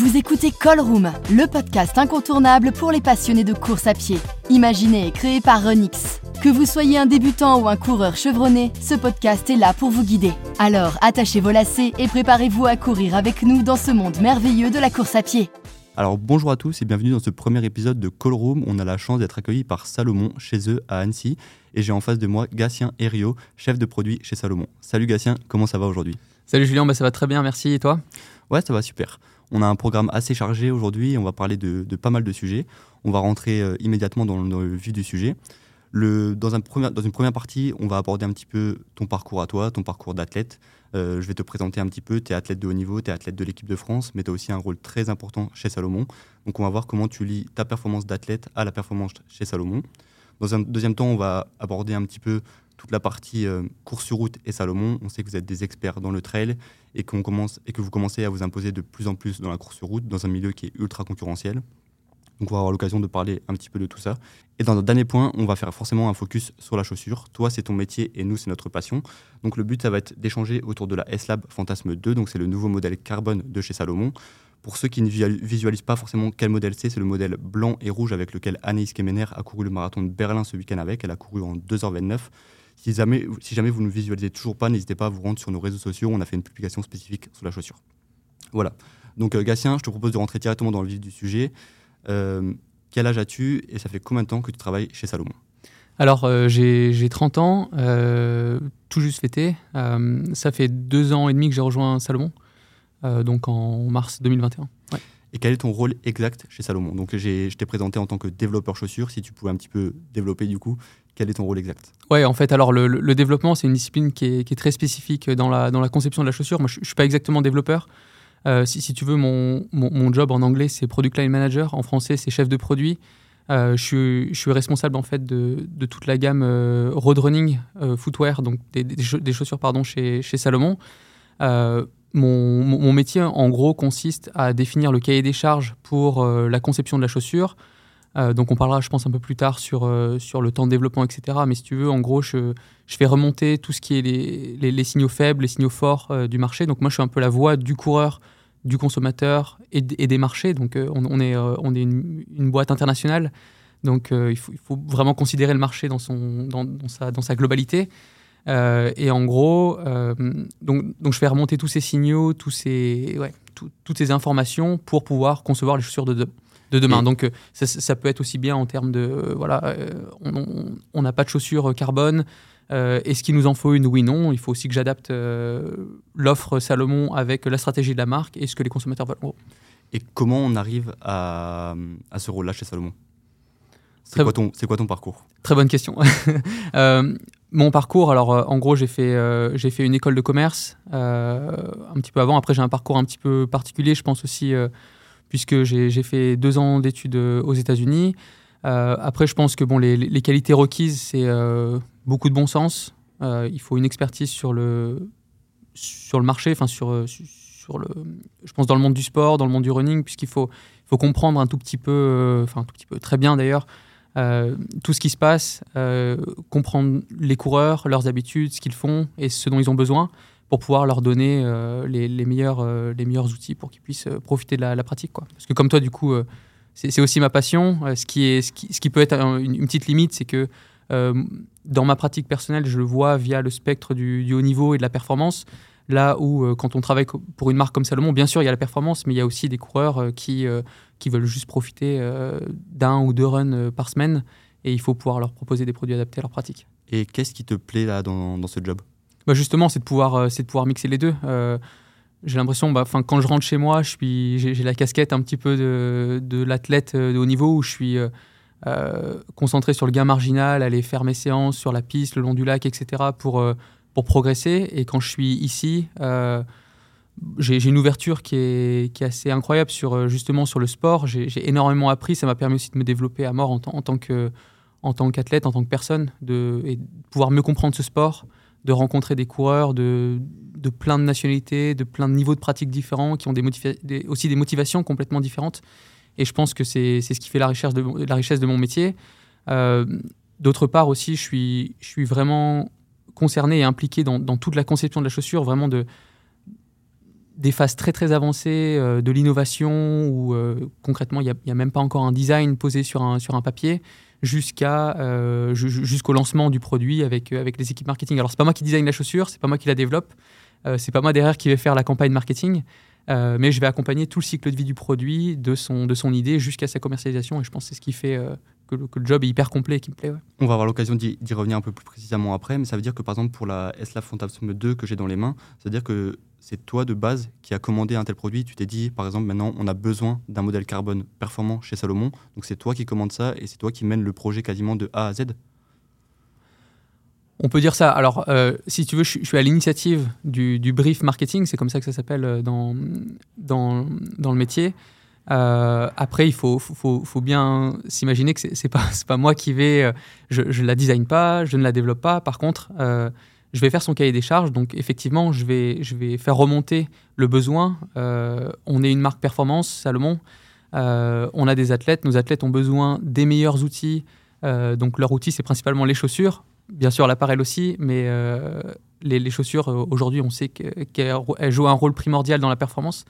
Vous écoutez Room, le podcast incontournable pour les passionnés de course à pied. Imaginé et créé par Renix. Que vous soyez un débutant ou un coureur chevronné, ce podcast est là pour vous guider. Alors attachez vos lacets et préparez-vous à courir avec nous dans ce monde merveilleux de la course à pied. Alors bonjour à tous et bienvenue dans ce premier épisode de Call Room. On a la chance d'être accueillis par Salomon chez eux à Annecy et j'ai en face de moi Gatien Herriot, chef de produit chez Salomon. Salut Gatien, comment ça va aujourd'hui? Salut Julien, bah ça va très bien, merci et toi? Ouais, ça va super. On a un programme assez chargé aujourd'hui, on va parler de, pas mal de sujets. On va rentrer euh, immédiatement dans le, vif du sujet. Dans, dans une première partie, on va aborder un petit peu ton parcours à toi, ton parcours d'athlète. Euh, je vais te présenter un petit peu, tu es athlète de haut niveau, tu es athlète de l'équipe de France, mais tu as aussi un rôle très important chez Salomon. Donc on va voir comment tu lis ta performance d'athlète à la performance chez Salomon. Dans un deuxième temps, on va aborder un petit peu toute la partie euh, course sur route et Salomon. On sait que vous êtes des experts dans le trail et, que vous commencez à vous imposer de plus en plus dans la course sur route, dans un milieu qui est ultra concurrentiel. Donc on va avoir l'occasion de parler un petit peu de tout ça. Et dans notre dernier point, on va faire forcément un focus sur la chaussure. Toi, c'est ton métier et nous, c'est notre passion. Donc le but, ça va être d'échanger autour de la S-Lab Fantasme 2. Donc c'est le nouveau modèle carbone de chez Salomon. Pour ceux qui ne visualisent pas forcément quel modèle c'est, c'est le modèle blanc et rouge avec lequel Anaïs Kemener a couru le marathon de Berlin ce week-end avec. Elle a couru en 2h29. Si jamais, si jamais vous ne visualisez toujours pas, n'hésitez pas à vous rendre sur nos réseaux sociaux. On a fait une publication spécifique sur la chaussure. Voilà. Donc, euh, Gatien, je te propose de rentrer directement dans le vif du sujet. Euh, quel âge as-tu et ça fait combien de temps que tu travailles chez Salomon? Alors, euh, j'ai 30 ans, tout juste fêté. ça fait deux ans et demi que j'ai rejoint Salomon, donc en mars 2021. Et quel est ton rôle exact chez Salomon? Donc, je t'ai présenté en tant que développeur chaussures. Si tu pouvais un petit peu développer du coup, quel est ton rôle exact? Ouais, en fait, alors le, développement, c'est une discipline qui est, très spécifique dans la, dans la conception de la chaussure. Moi, je ne suis pas exactement développeur. Euh, si, si, tu veux, mon, mon, job en anglais, c'est Product Line Manager. En français, c'est chef de produit. Euh, je, suis, je, suis, responsable en fait de, de toute la gamme euh, road running footwear, donc des, des, chaussures pardon, chez, chez Salomon. Mon, métier, en gros, consiste à définir le cahier des charges pour la conception de la chaussure, euh, donc on parlera, je pense, un peu plus tard sur, euh, sur le temps de développement, etc. Mais si tu veux, en gros, je, je fais remonter tout ce qui est les, signaux faibles, les signaux forts euh, du marché. Donc moi, je suis un peu la voix du coureur, du consommateur et, des marchés. Donc on, est, on est une, boîte internationale. Donc il faut, vraiment considérer le marché dans, son, dans, sa, dans sa globalité. Et en gros, donc, donc je fais remonter tous ces signaux, tous ces, ouais, toutes ces informations pour pouvoir concevoir les chaussures de demain de demain. Donc euh, ça, peut être aussi bien en termes de euh, voilà, euh, on n'a pas de chaussures carbone. Est-ce qu'il nous en faut une? Oui, non. Il faut aussi que j'adapte l'offre Salomon avec la stratégie de la marque et ce que les consommateurs veulent. Et comment on arrive à, à ce rôle-là chez Salomon? C'est quoi, ton, quoi ton parcours? Très bonne question. mon parcours, alors en gros, j'ai fait, j'ai fait une école de commerce un petit peu avant. Après, j'ai un parcours un petit peu particulier. Je pense aussi puisque j'ai fait deux ans d'études euh, aux États-Unis. Euh, après, je pense que bon, les, qualités requises, c'est euh, beaucoup de bon sens. il faut une expertise sur le, sur le marché, enfin sur, sur le, je pense dans le monde du sport, dans le monde du running, puisqu'il faut, faut comprendre un tout petit peu, enfin un tout petit peu, très bien d'ailleurs, tout ce qui se passe, comprendre les coureurs, leurs habitudes, ce qu'ils font et ce dont ils ont besoin pour pouvoir leur donner euh, les, meilleurs, euh, les meilleurs outils pour qu'ils puissent euh, profiter de la, pratique. Quoi. Parce que comme toi, du coup, c'est aussi ma passion. ce, qui est, ce, qui, ce qui peut être une, petite limite, c'est que dans ma pratique personnelle, je le vois via le spectre du, haut niveau et de la performance. Là où, quand on travaille pour une marque comme Salomon, bien sûr, il y a la performance, mais il y a aussi des coureurs qui, qui veulent juste profiter d'un ou deux runs par semaine. Et il faut pouvoir leur proposer des produits adaptés à leur pratique. Et qu'est-ce qui te plaît là dans, dans ce job? Bah, justement, c'est de, pouvoir, euh, c'est de pouvoir mixer les deux. Euh, j'ai l'impression, bah, quand je rentre chez moi, j'ai, j'ai la casquette un petit peu de, de l'athlète euh, de haut niveau où je suis concentré sur le gain marginal, aller faire mes séances sur la piste, le long du lac, etc. pour, pour progresser. Et quand je suis ici, j'ai, une ouverture qui est, qui est, assez incroyable sur, justement sur le sport. J'ai, énormément appris. Ça m'a permis aussi de me développer à mort en, en tant, que, en tant qu'athlète, en tant que personne, de, et de pouvoir mieux comprendre ce sport de rencontrer des coureurs de, de, plein de nationalités, de plein de niveaux de pratiques différents, qui ont des, aussi des motivations complètement différentes. Et je pense que c'est ce qui fait la richesse de, la richesse de mon métier. Euh, d'autre part aussi, je suis, je suis vraiment concerné et impliqué dans, dans, toute la conception de la chaussure, vraiment de des phases très très avancées de l'innovation où concrètement il n'y a, même pas encore un design posé sur un, sur un papier jusqu'à jusqu'au lancement du produit avec, avec les équipes marketing. Alors c'est pas moi qui design la chaussure, c'est pas moi qui la développe, c'est pas moi derrière qui vais faire la campagne marketing, euh, mais je vais accompagner tout le cycle de vie du produit, de son, de son idée jusqu'à sa commercialisation. Et je pense que c'est ce qui fait euh, que, le, job est hyper complet et qui me plaît. On va avoir l'occasion d'y revenir un peu plus précisément après, mais ça veut dire que par exemple pour la SLA Fantasme 2 que j'ai dans les mains, ça veut dire que c'est toi de base qui a commandé un tel produit. Tu t'es dit, par exemple, maintenant on a besoin d'un modèle carbone performant chez Salomon. Donc c'est toi qui commandes ça et c'est toi qui mène le projet quasiment de A à Z. On peut dire ça. Alors, euh, si tu veux, je, suis à l'initiative du, brief marketing, c'est comme ça que ça s'appelle euh, dans, dans, dans, le métier. Euh, après, il faut, bien s'imaginer que c'est pas, pas moi qui vais. Je ne la design pas, je ne la développe pas. Par contre, je vais faire son cahier des charges. Donc, effectivement, je vais, faire remonter le besoin. on est une marque performance, Salomon. on a des athlètes. Nos athlètes ont besoin des meilleurs outils. donc, leur outil, c'est principalement les chaussures bien sûr l'appareil aussi, mais euh, les, chaussures, euh, aujourd'hui, on sait qu'elles jouent un rôle primordial dans la performance.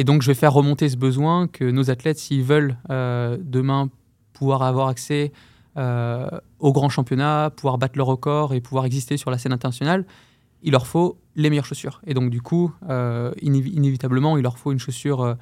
Et donc, je vais faire remonter ce besoin que nos athlètes, s'ils veulent euh, demain pouvoir avoir accès aux grands championnats, pouvoir battre le record et pouvoir exister sur la scène internationale, il leur faut les meilleures chaussures. Et donc, du coup, inévitablement, il leur faut une chaussure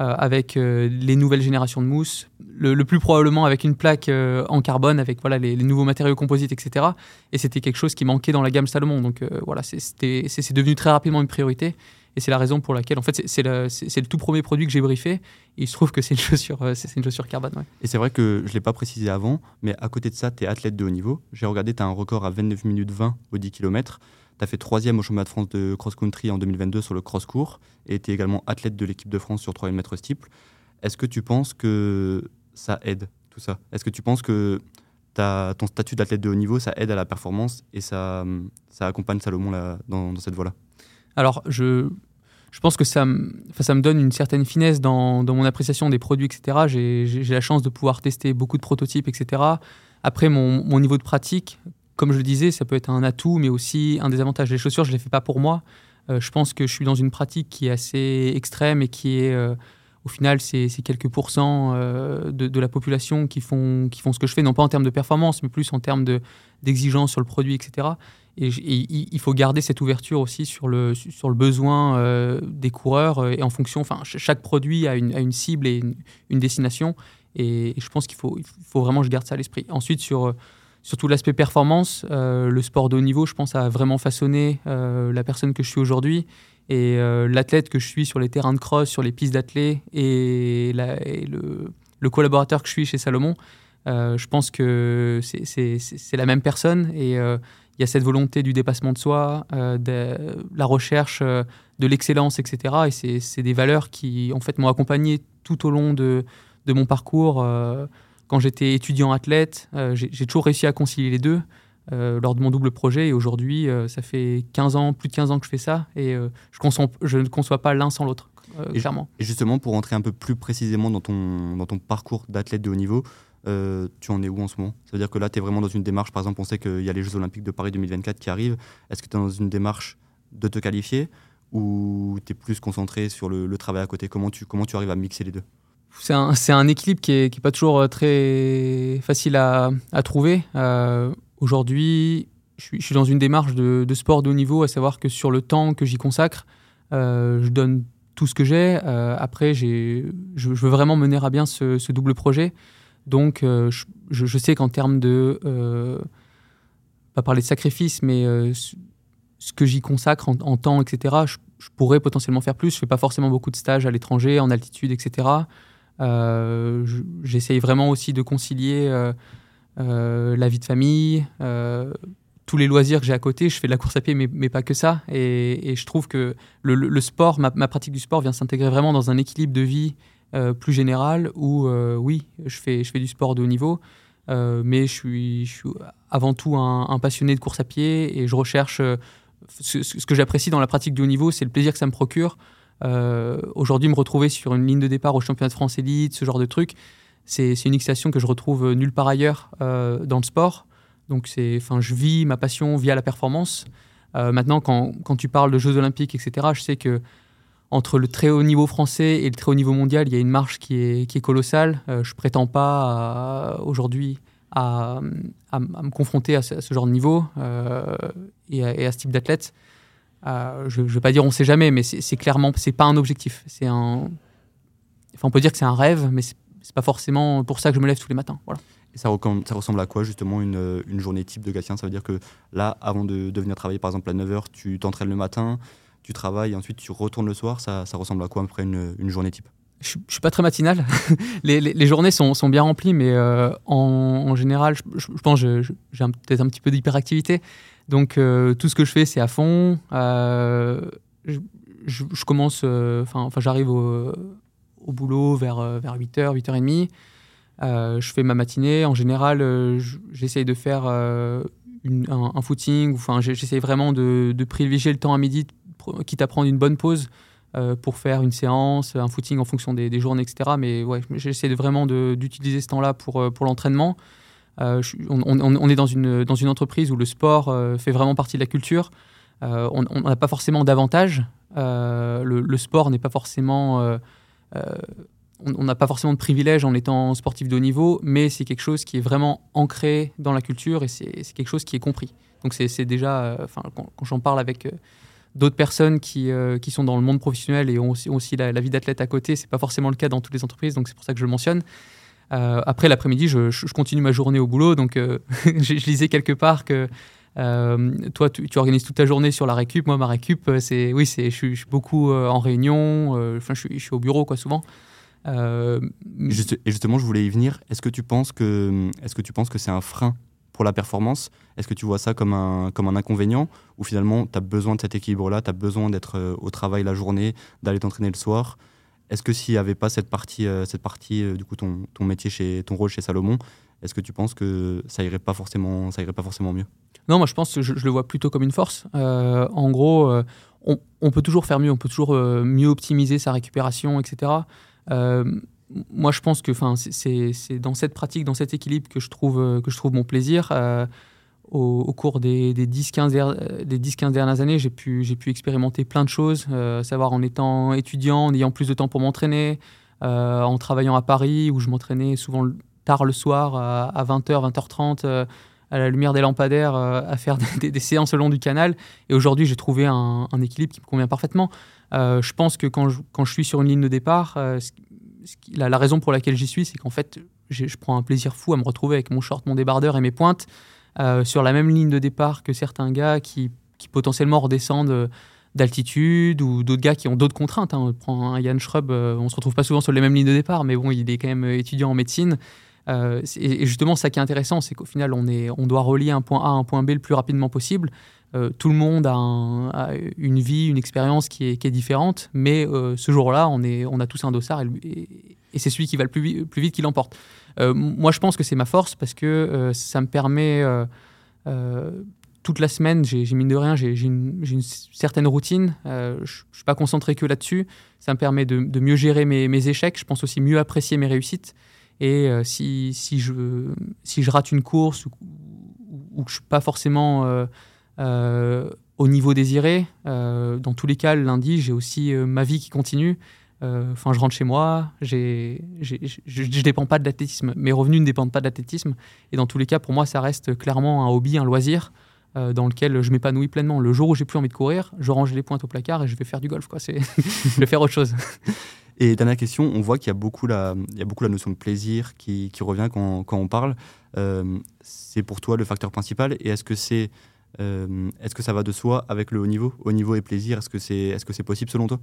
euh, avec euh, les nouvelles générations de mousse, le, plus probablement avec une plaque euh, en carbone, avec voilà, les, nouveaux matériaux composites, etc. Et c'était quelque chose qui manquait dans la gamme Salomon. Donc voilà, c'est devenu très rapidement une priorité. Et c'est la raison pour laquelle, en fait, c'est le, tout premier produit que j'ai briefé. Et il se trouve que c'est une chaussure, c'est une chaussure carbone. Et c'est vrai que je ne l'ai pas précisé avant, mais à côté de ça, tu es athlète de haut niveau. J'ai regardé, tu as un record à 29 minutes 20 au 10 km. Tu as fait troisième au championnat de France de cross-country en 2022 sur le cross-court et tu es également athlète de l'équipe de France sur 3000 mètres steeple. Est-ce que tu penses que ça aide tout ça? Est-ce que tu penses que ton statut d'athlète de haut niveau, ça aide à la performance et ça, accompagne Salomon dans, cette voie-là? Alors, je, je pense que ça, ça me donne une certaine finesse dans, dans mon appréciation des produits, etc. J'ai la chance de pouvoir tester beaucoup de prototypes, etc. Après, mon, mon niveau de pratique, comme je le disais, ça peut être un atout, mais aussi un désavantage. Les chaussures, je ne les fais pas pour moi. Euh, je pense que je suis dans une pratique qui est assez extrême et qui est, euh, au final, c'est quelques pourcents euh, de, la population qui font, qui font ce que je fais, non pas en termes de performance, mais plus en termes d'exigence sur le produit, etc. Et, il faut garder cette ouverture aussi sur le, sur le besoin des coureurs et en fonction, enfin, chaque produit a une, cible et une, destination. Et, je pense qu'il faut, il faut vraiment que je garde ça à l'esprit. Ensuite, sur Surtout l'aspect performance, euh, le sport de haut niveau, je pense, a vraiment façonné euh, la personne que je suis aujourd'hui et euh, l'athlète que je suis sur les terrains de cross, sur les pistes d'athlètes et, le, collaborateur que je suis chez Salomon. je pense que c'est la même personne et il y a cette volonté du dépassement de soi, de la recherche de l'excellence, etc. Et c'est des valeurs qui, en fait, m'ont accompagné tout au long de, de mon parcours quand j'étais étudiant athlète, euh, j'ai toujours réussi à concilier les deux euh, lors de mon double projet. Et aujourd'hui, euh, ça fait 15 ans, plus de 15 ans que je fais ça. Et je, je, ne conçois pas l'un sans l'autre, clairement. Et justement, pour rentrer un peu plus précisément dans ton, dans ton parcours d'athlète de haut niveau, tu en es où en ce moment? Ça veut dire que là, tu es vraiment dans une démarche, par exemple, on sait qu'il y a les Jeux Olympiques de Paris 2024 qui arrivent. Est-ce que tu es dans une démarche de te qualifier ou tu es plus concentré sur le, travail à côté? Comment tu, comment tu arrives à mixer les deux? C'est un, un, équilibre qui n'est qui est pas toujours euh, très facile à, trouver. Euh, Aujourd'hui, je, suis, dans une démarche de, sport de haut niveau, à savoir que sur le temps que j'y consacre, euh, je donne tout ce que j'ai. Euh, après, je, je, veux vraiment mener à bien ce double projet. Donc, euh, je, sais qu'en termes de. pas parler de sacrifice, mais ce que j'y consacre en, temps, etc., je, pourrais potentiellement faire plus. Je ne fais pas forcément beaucoup de stages à l'étranger, en altitude, etc. Euh, j'essaye vraiment aussi de concilier euh, euh, la vie de famille, tous les loisirs que j'ai à côté. Je fais de la course à pied, mais pas que ça. Et, je trouve que le, sport, ma, pratique du sport vient s'intégrer vraiment dans un équilibre de vie plus général où, oui, je fais, je fais du sport de haut niveau. mais je suis, je suis, avant tout un, passionné de course à pied et je recherche ce, que j'apprécie dans la pratique du haut niveau, c'est le plaisir que ça me procure. Euh, aujourd'hui, me retrouver sur une ligne de départ au championnat de France élite, ce genre de truc, c'est une excitation que je retrouve nulle part ailleurs euh, dans le sport. Donc, enfin, je vis ma passion via la performance. Euh, maintenant, quand, quand, tu parles de Jeux Olympiques, etc., je sais que entre le très haut niveau français et le très haut niveau mondial, il y a une marche qui est, colossale. je ne prétends pas aujourd'hui à, me confronter à ce, genre de niveau et à, et, à, ce type d'athlète. je ne vais pas dire on ne sait jamais, mais c'est clairement, c'est pas un objectif. C'est un, enfin, on peut dire que c'est un rêve, mais c'est pas forcément pour ça que je me lève tous les matins. Voilà. Ça, ressemble à quoi justement une, une, journée type de Gatien? Ça veut dire que là, avant de, de venir travailler par exemple à 9h, tu t'entraînes le matin, tu travailles, ensuite tu retournes le soir. Ça, ça ressemble à quoi après une, une journée type? Je, ne suis pas très matinal. les, les, journées sont, sont, bien remplies, mais euh, en, général, je, pense que j'ai peut-être un petit peu d'hyperactivité. Donc euh, tout ce que je fais, c'est à fond. Euh, je, commence, enfin, j'arrive au, au boulot vers, vers 8h, 8h30. Euh, je fais ma matinée. En général, j'essaye de faire une, un, footing. Enfin, j'essaye vraiment de, de, privilégier le temps à midi, quitte à prendre une bonne pause pour faire une séance, un footing en fonction des, journées, etc. Mais ouais, j'essaie vraiment d'utiliser ce temps-là pour, pour l'entraînement. on, on, est dans une, dans une entreprise où le sport fait vraiment partie de la culture. on n'a pas forcément d'avantages. Le, sport n'est pas forcément euh, on n'a pas forcément de privilège en étant sportif de haut niveau, mais c'est quelque chose qui est vraiment ancré dans la culture et c'est quelque chose qui est compris. Donc c'est déjà, euh, quand, j'en parle avec euh, d'autres personnes qui, qui sont dans le monde professionnel et ont aussi, la, vie d'athlète à côté, c'est pas forcément le cas dans toutes les entreprises, donc c'est pour ça que je le mentionne. après l'après-midi, je, continue ma journée au boulot, donc je, lisais quelque part que toi, tu, organises toute ta journée sur la récup. Moi, ma récup, c'est oui, c'est je, suis beaucoup en réunion. Enfin, je, suis au bureau, quoi, souvent. et justement, je voulais y venir. Est-ce que tu penses que, est-ce que tu penses que c'est un frein pour la performance Est-ce que tu vois ça comme un, comme un inconvénient ou finalement tu as besoin de cet équilibre-là, tu as besoin d'être au travail la journée, d'aller t'entraîner le soir? Est-ce que s'il n'y avait pas cette partie, cette partie du coup ton, ton métier chez ton rôle chez Salomon, est-ce que tu penses que ça irait pas forcément, ça irait pas forcément mieux? Non, moi je pense que je, le vois plutôt comme une force. Euh, en gros, euh, on, peut toujours faire mieux, on peut toujours euh, mieux optimiser sa récupération, etc. moi je pense que c'est dans cette pratique, dans cet équilibre que je trouve, que je trouve mon plaisir. Au, cours des, 10-15 dernières années, j'ai pu, pu expérimenter plein de choses, savoir en étant étudiant, en ayant plus de temps pour m'entraîner, en travaillant à Paris où je m'entraînais souvent tard le soir à, 20h, 20h30 à la lumière des lampadaires euh, à faire des, séances au long du canal. Et aujourd'hui, j'ai trouvé un, équilibre qui me convient parfaitement. Euh, je pense que quand je, suis sur une ligne de départ, euh, la, raison pour laquelle j'y suis, c'est qu'en fait, je prends un plaisir fou à me retrouver avec mon short, mon débardeur et mes pointes sur la même ligne de départ que certains gars qui, potentiellement redescendent d'altitude ou d'autres gars qui ont d'autres contraintes. Hein. On prend un Yann Schrub, on se retrouve pas souvent sur les mêmes lignes de départ, mais bon, il est quand même étudiant en médecine. Euh, et justement, ça qui est intéressant, c'est qu'au final, on, est, on doit relier un point A à un point B le plus rapidement possible. Euh, tout le monde a, une vie, une expérience qui est, différente, mais euh, ce jour-là, on, a tous un dossard et, c'est celui qui va le plus, vite qui l'emporte. moi, je pense que c'est ma force parce que ça me permet toute la semaine, j'ai mine de rien, j'ai une, certaine routine. je ne suis pas concentré que là-dessus. Ça me permet de, mieux gérer mes, échecs. Je pense aussi mieux apprécier mes réussites. Et euh, si, je, rate une course ou, ou que je ne suis pas forcément euh, euh, au niveau désiré, dans tous les cas, le lundi, j'ai aussi ma vie qui continue. Enfin, je rentre chez moi, je ne dépends pas de l'athlétisme. Mes revenus ne dépendent pas de l'athlétisme. Et dans tous les cas, pour moi, ça reste clairement un hobby, un loisir. dans lequel je m'épanouis pleinement. Le jour où j'ai plus envie de courir, je range les pointes au placard et je vais faire du golf. Quoi. je vais faire autre chose. Et dernière question, on voit qu'il y a beaucoup la, il y a beaucoup la notion de plaisir qui, qui revient quand, quand, on parle. Euh, c'est pour toi le facteur principal et est-ce que c'est euh, est-ce que ça va de soi avec le haut niveau Haut niveau et plaisir, est-ce que c'est est -ce c'est possible selon toi?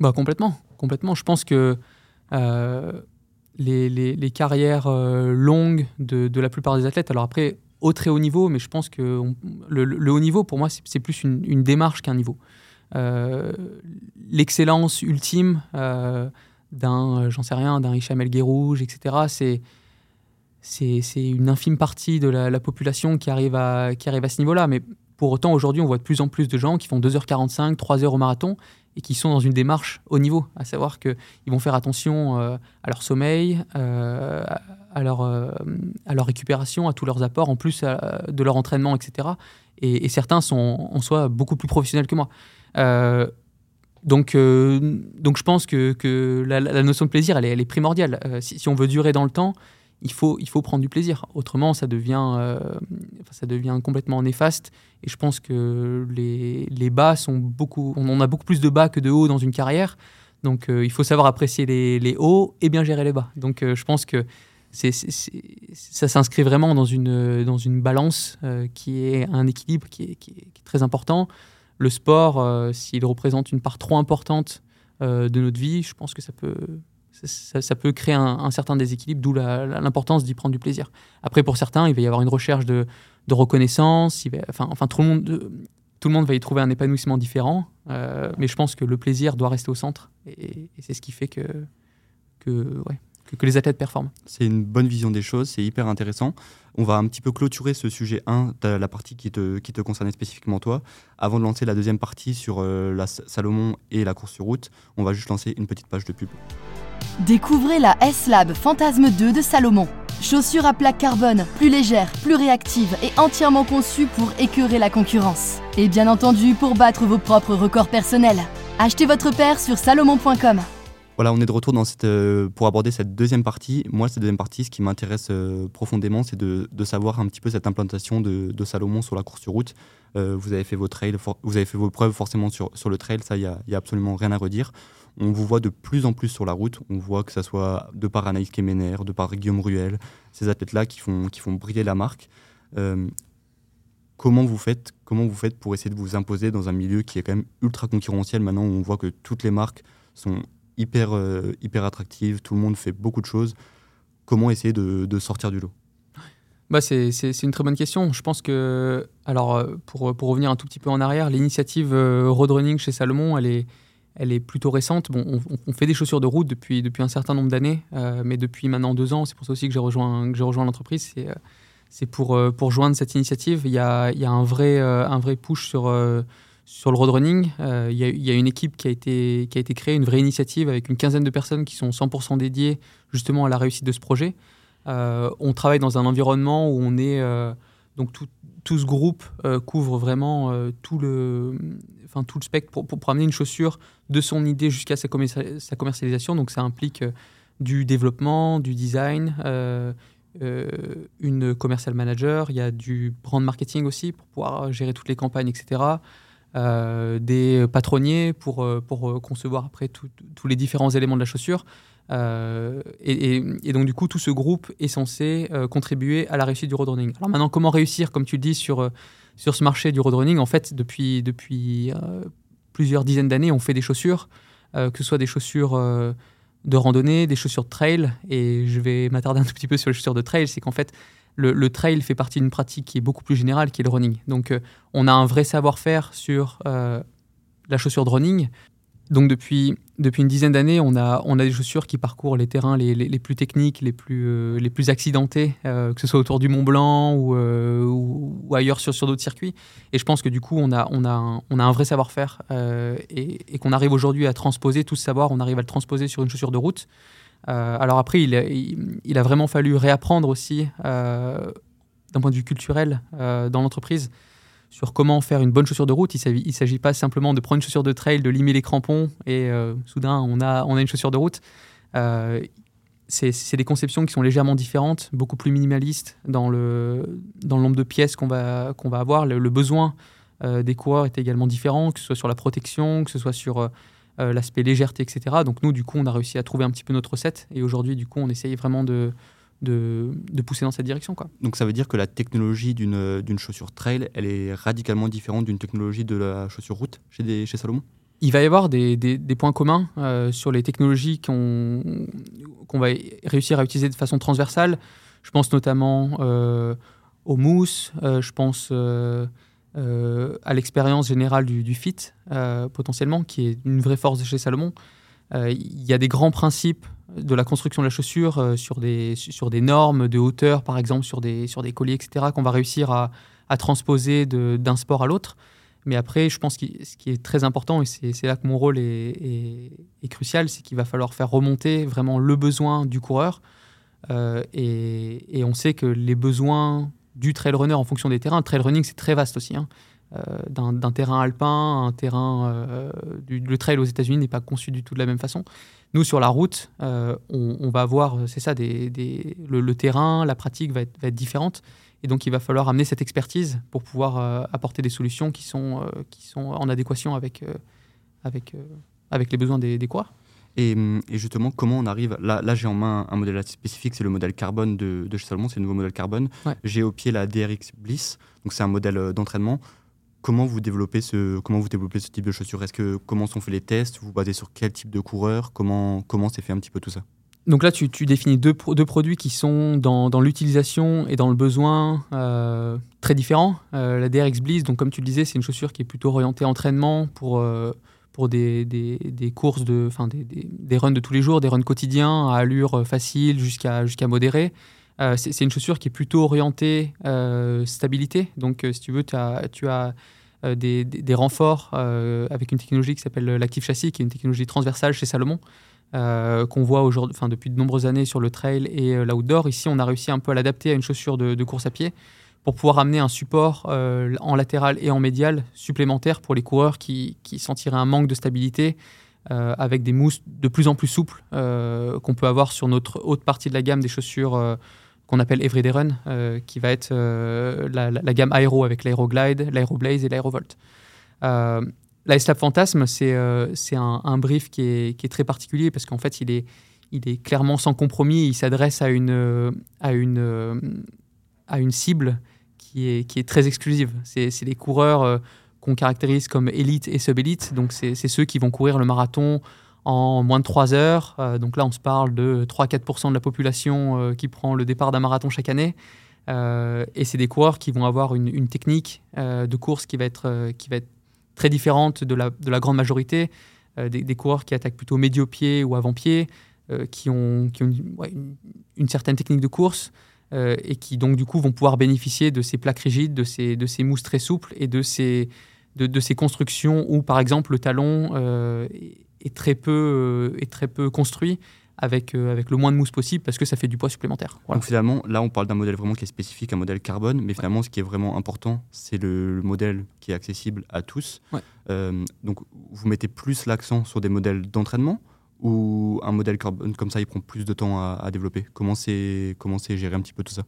Bah, Complètement. complètement. Je pense que euh, les, les, carrières longues de, de, la plupart des athlètes, alors après, au très haut niveau, mais je pense que le, haut niveau, pour moi, c'est plus une, une démarche qu'un niveau. Euh, l'excellence ultime euh, d'un, euh, j'en sais rien, d'un Hicham El Guérouge, etc. C'est c'est une infime partie de la, population qui arrive à, qui arrive à ce niveau-là. Mais pour autant, aujourd'hui, on voit de plus en plus de gens qui font 2h45, 3h au marathon et qui sont dans une démarche au niveau, à savoir qu'ils vont faire attention à leur sommeil, à, leur, à leur récupération, à tous leurs apports, en plus de leur entraînement, etc. Et, certains sont en soi beaucoup plus professionnels que moi. Euh, donc, donc je pense que, la, notion de plaisir, elle est, primordiale. Si, on veut durer dans le temps, il faut, il faut prendre du plaisir. Autrement, ça devient, ça devient complètement néfaste. Et je pense que les, les, bas sont beaucoup. On a beaucoup plus de bas que de hauts dans une carrière. Donc il faut savoir apprécier les, les, hauts et bien gérer les bas. Donc je pense que c'est, ça s'inscrit vraiment dans une, dans une balance euh, qui est un équilibre qui est, qui est, très important. Le sport, euh, s'il représente une part trop importante euh, de notre vie, je pense que ça peut, ça, peut créer un, certain déséquilibre, d'où l'importance d'y prendre du plaisir. Après, pour certains, il va y avoir une recherche de, reconnaissance, enfin, enfin tout, le monde, va y trouver un épanouissement différent, mais je pense que le plaisir doit rester au centre, et, c'est ce qui fait que, que les athlètes performent. C'est une bonne vision des choses, c'est hyper intéressant. On va un petit peu clôturer ce sujet 1, la partie qui te, qui te concernait spécifiquement toi. Avant de lancer la deuxième partie sur euh, la Salomon et la course sur route, on va juste lancer une petite page de pub. Découvrez la S-Lab Fantasme 2 de Salomon. Chaussure à plaque carbone, plus légère, plus réactive et entièrement conçue pour écœurer la concurrence. Et bien entendu pour battre vos propres records personnels. Achetez votre paire sur salomon.com. Voilà, on est de retour euh, pour aborder cette deuxième partie. Moi, cette deuxième partie, ce qui m'intéresse euh, profondément, c'est de, savoir un petit peu cette implantation de, Salomon sur la course sur route. Euh, vous avez fait vos trails, vous avez fait vos preuves forcément sur, sur le trail, ça, il n'y a, absolument rien à redire. On vous voit de plus en plus sur la route. On voit que ce soit de par Anaïs Kemener, de par Guillaume Ruel, ces athlètes-là qui font, qui font briller la marque. comment vous faites Comment vous faites pour essayer de vous imposer dans un milieu qui est quand même ultra concurrentiel maintenant où on voit que toutes les marques sont hyper, euh, hyper attractive, tout le monde fait beaucoup de choses. Comment essayer de, sortir du lot? Bah c'est, une très bonne question. Je pense que, alors, euh, pour, pour revenir un tout petit peu en arrière, l'initiative euh, Roadrunning chez Salomon, elle est, elle est plutôt récente. Bon, on, fait des chaussures de route depuis, depuis un certain nombre d'années, mais depuis maintenant deux ans, c'est pour ça aussi que j'ai rejoint, rejoint l'entreprise. C'est, c'est pour, pour joindre cette initiative. Il y a, il y a un, vrai, un vrai push sur sur le roadrunning, euh, il y, a une équipe qui a, été, qui a été créée, une vraie initiative avec une quinzaine de personnes qui sont 100% dédiées justement à la réussite de ce projet. Euh, on travaille dans un environnement où on est euh, donc tout, tout, ce groupe couvre vraiment tout le, enfin tout le spectre pour, amener une chaussure de son idée jusqu'à sa, sa, commercialisation. Donc ça implique du développement, du design. une commercial manager, il y a du brand marketing aussi pour pouvoir gérer toutes les campagnes, etc. Euh, des patronniers pour, euh, pour euh, concevoir après tous les différents éléments de la chaussure. Et, donc du coup, tout ce groupe est censé contribuer à la réussite du roadrunning. Alors maintenant, comment réussir, comme tu le dis, sur, sur ce marché du roadrunning? En fait, depuis, depuis plusieurs dizaines d'années, on fait des chaussures, que ce soit des chaussures de randonnée, des chaussures de trail. Et je vais m'attarder un tout petit peu sur les chaussures de trail. C'est qu'en fait, le, trail fait partie d'une pratique qui est beaucoup plus générale, qui est le running. Donc, euh, on a un vrai savoir-faire sur euh, la chaussure de running. Donc, depuis, depuis une dizaine d'années, on a, on a des chaussures qui parcourent les terrains les, les, plus techniques, les plus, euh, les plus accidentés, que ce soit autour du Mont Blanc ou, ou, ailleurs sur, sur d'autres circuits. Et je pense que du coup, on a, on a, un, on a un vrai savoir-faire et, et qu'on arrive aujourd'hui à transposer tout ce savoir, on arrive à le transposer sur une chaussure de route. Euh, alors après, il, a vraiment fallu réapprendre aussi, euh, d'un point de vue culturel, euh, dans l'entreprise, sur comment faire une bonne chaussure de route. Il ne s'agit pas simplement de prendre une chaussure de trail, de limer les crampons et soudain on a, une chaussure de route. c'est des conceptions qui sont légèrement différentes, beaucoup plus minimalistes dans le, nombre de pièces qu'on va, avoir. Le, besoin des coureurs est également différent, que ce soit sur la protection, que ce soit sur euh, l'aspect légèreté, etc. Donc nous, du coup, on a réussi à trouver un petit peu notre recette. Et aujourd'hui, du coup, on essaye vraiment de, de, pousser dans cette direction. Quoi. Donc ça veut dire que la technologie d'une chaussure trail, elle est radicalement différente d'une technologie de la chaussure route chez, des, chez Salomon? Il va y avoir des, des, points communs euh, sur les technologies qu'on va réussir à utiliser de façon transversale. Je pense notamment euh, au mousse, je pense euh, à l'expérience générale du, fit, euh, potentiellement, qui est une vraie force chez Salomon. Euh, il y a des grands principes de la construction de la chaussure sur, des, sur des normes de hauteur, par exemple, sur des, sur des colliers, etc., qu'on va réussir à, à transposer d'un sport à l'autre. Mais après, je pense que ce qui est très important, et c'est là que mon rôle est, est, crucial, c'est qu'il va falloir faire remonter vraiment le besoin du coureur. et, et, on sait que les besoins du trail runner en fonction des terrains. Le trail running, c'est très vaste aussi. Hein. d'un terrain alpin, un terrain. Du, le trail aux États-Unis n'est pas conçu du tout de la même façon. Nous, sur la route, on, va avoir, c'est ça, des, le, terrain, la pratique va être, va être, différente. Et donc, il va falloir amener cette expertise pour pouvoir apporter des solutions qui sont, qui sont en adéquation avec, avec, avec les besoins des, des coureurs. Et, justement, comment on arrive Là, là j'ai en main un modèle assez spécifique, c'est le modèle carbone de, de chez Salomon, c'est le nouveau modèle carbone. J'ai au pied la DRX Bliss, donc c'est un modèle euh, d'entraînement. Comment vous développez ce comment vous développez ce type de chaussures? Est-ce que comment sont faits les tests? Vous, basez sur quel type de coureur? Comment comment s'est fait un petit peu tout ça? Donc là, tu, tu définis deux, deux, produits qui sont dans, dans l'utilisation et dans le besoin euh, très différents. Euh, la DRX Bliss, donc comme tu le disais, c'est une chaussure qui est plutôt orientée entraînement pour pour des, des, des courses, de, enfin des, des, runs de tous les jours, des runs quotidiens à allure facile jusqu'à jusqu'à modérée. Euh, c'est une chaussure qui est plutôt orientée euh, stabilité. Donc, euh, si tu veux, tu as des, des, renforts avec une technologie qui s'appelle l'Active Chassis, qui est une technologie transversale chez Salomon, qu'on voit aujourd'hui, depuis de nombreuses anannées sur le trail et l'outdoor. Ici, on a réussi un peu à l'adapter à une chaussure de, course à pied pour pouvoir amener un support euh, en latéral et en médial supplémentaire pour les coureurs qui, sentiraient un manque de stabilité euh, avec des mousses de plus en plus souples euh, qu'on peut avoir sur notre haute partie de la gamme des chaussures qu'on appelle Everyday Run, qui va être la, la, gamme Aero avec l'Aeroglide, l'Aeroblaze et l'Aerovolt. la S-Lab Phantasm, c'est un, un, brief qui est, qui est, très particulier parce qu'en fait, il est, il est clairement sans compromis. Il s'adresse à une, à, une, à une cible qui est, qui est très exclusive. C'est les coureurs euh, qu'on caractérise comme élite et sub-élite. Donc, c'est ceux qui vont courir le marathon en moins de 3 heures. Euh, donc là, on se parle de 3-4% de la population euh, qui prend le départ d'un marathon chaque année. et c'est des coureurs qui vont avoir une, technique de course qui va, être, qui va être très différente de la, de la grande majorité. Des, coureurs qui attaquent plutôt médio-pied ou avant-pied, qui ont, qui ont une, certaine technique de course. Euh, et qui donc du coup vont pouvoir bénéficier de ces plaques rigides, de ces, de ces mousses très souples et de ces, de, de ces constructions où par exemple le talon euh, est, très peu, euh, est très peu construit avec, avec le moins de mousse possible parce que ça fait du poids supplémentaire. Donc finalement, là on parle d'un modèle vraiment qui est spécifique, un modèle carbone, mais finalement ce qui est vraiment important, c'est le, modèle qui est accessible à tous. donc vous mettez plus l'accent sur des modèles d'entraînement ou un modèle carbone comme ça, il prend plus de temps à, développer? Comment c'est gérer un petit peu tout ça?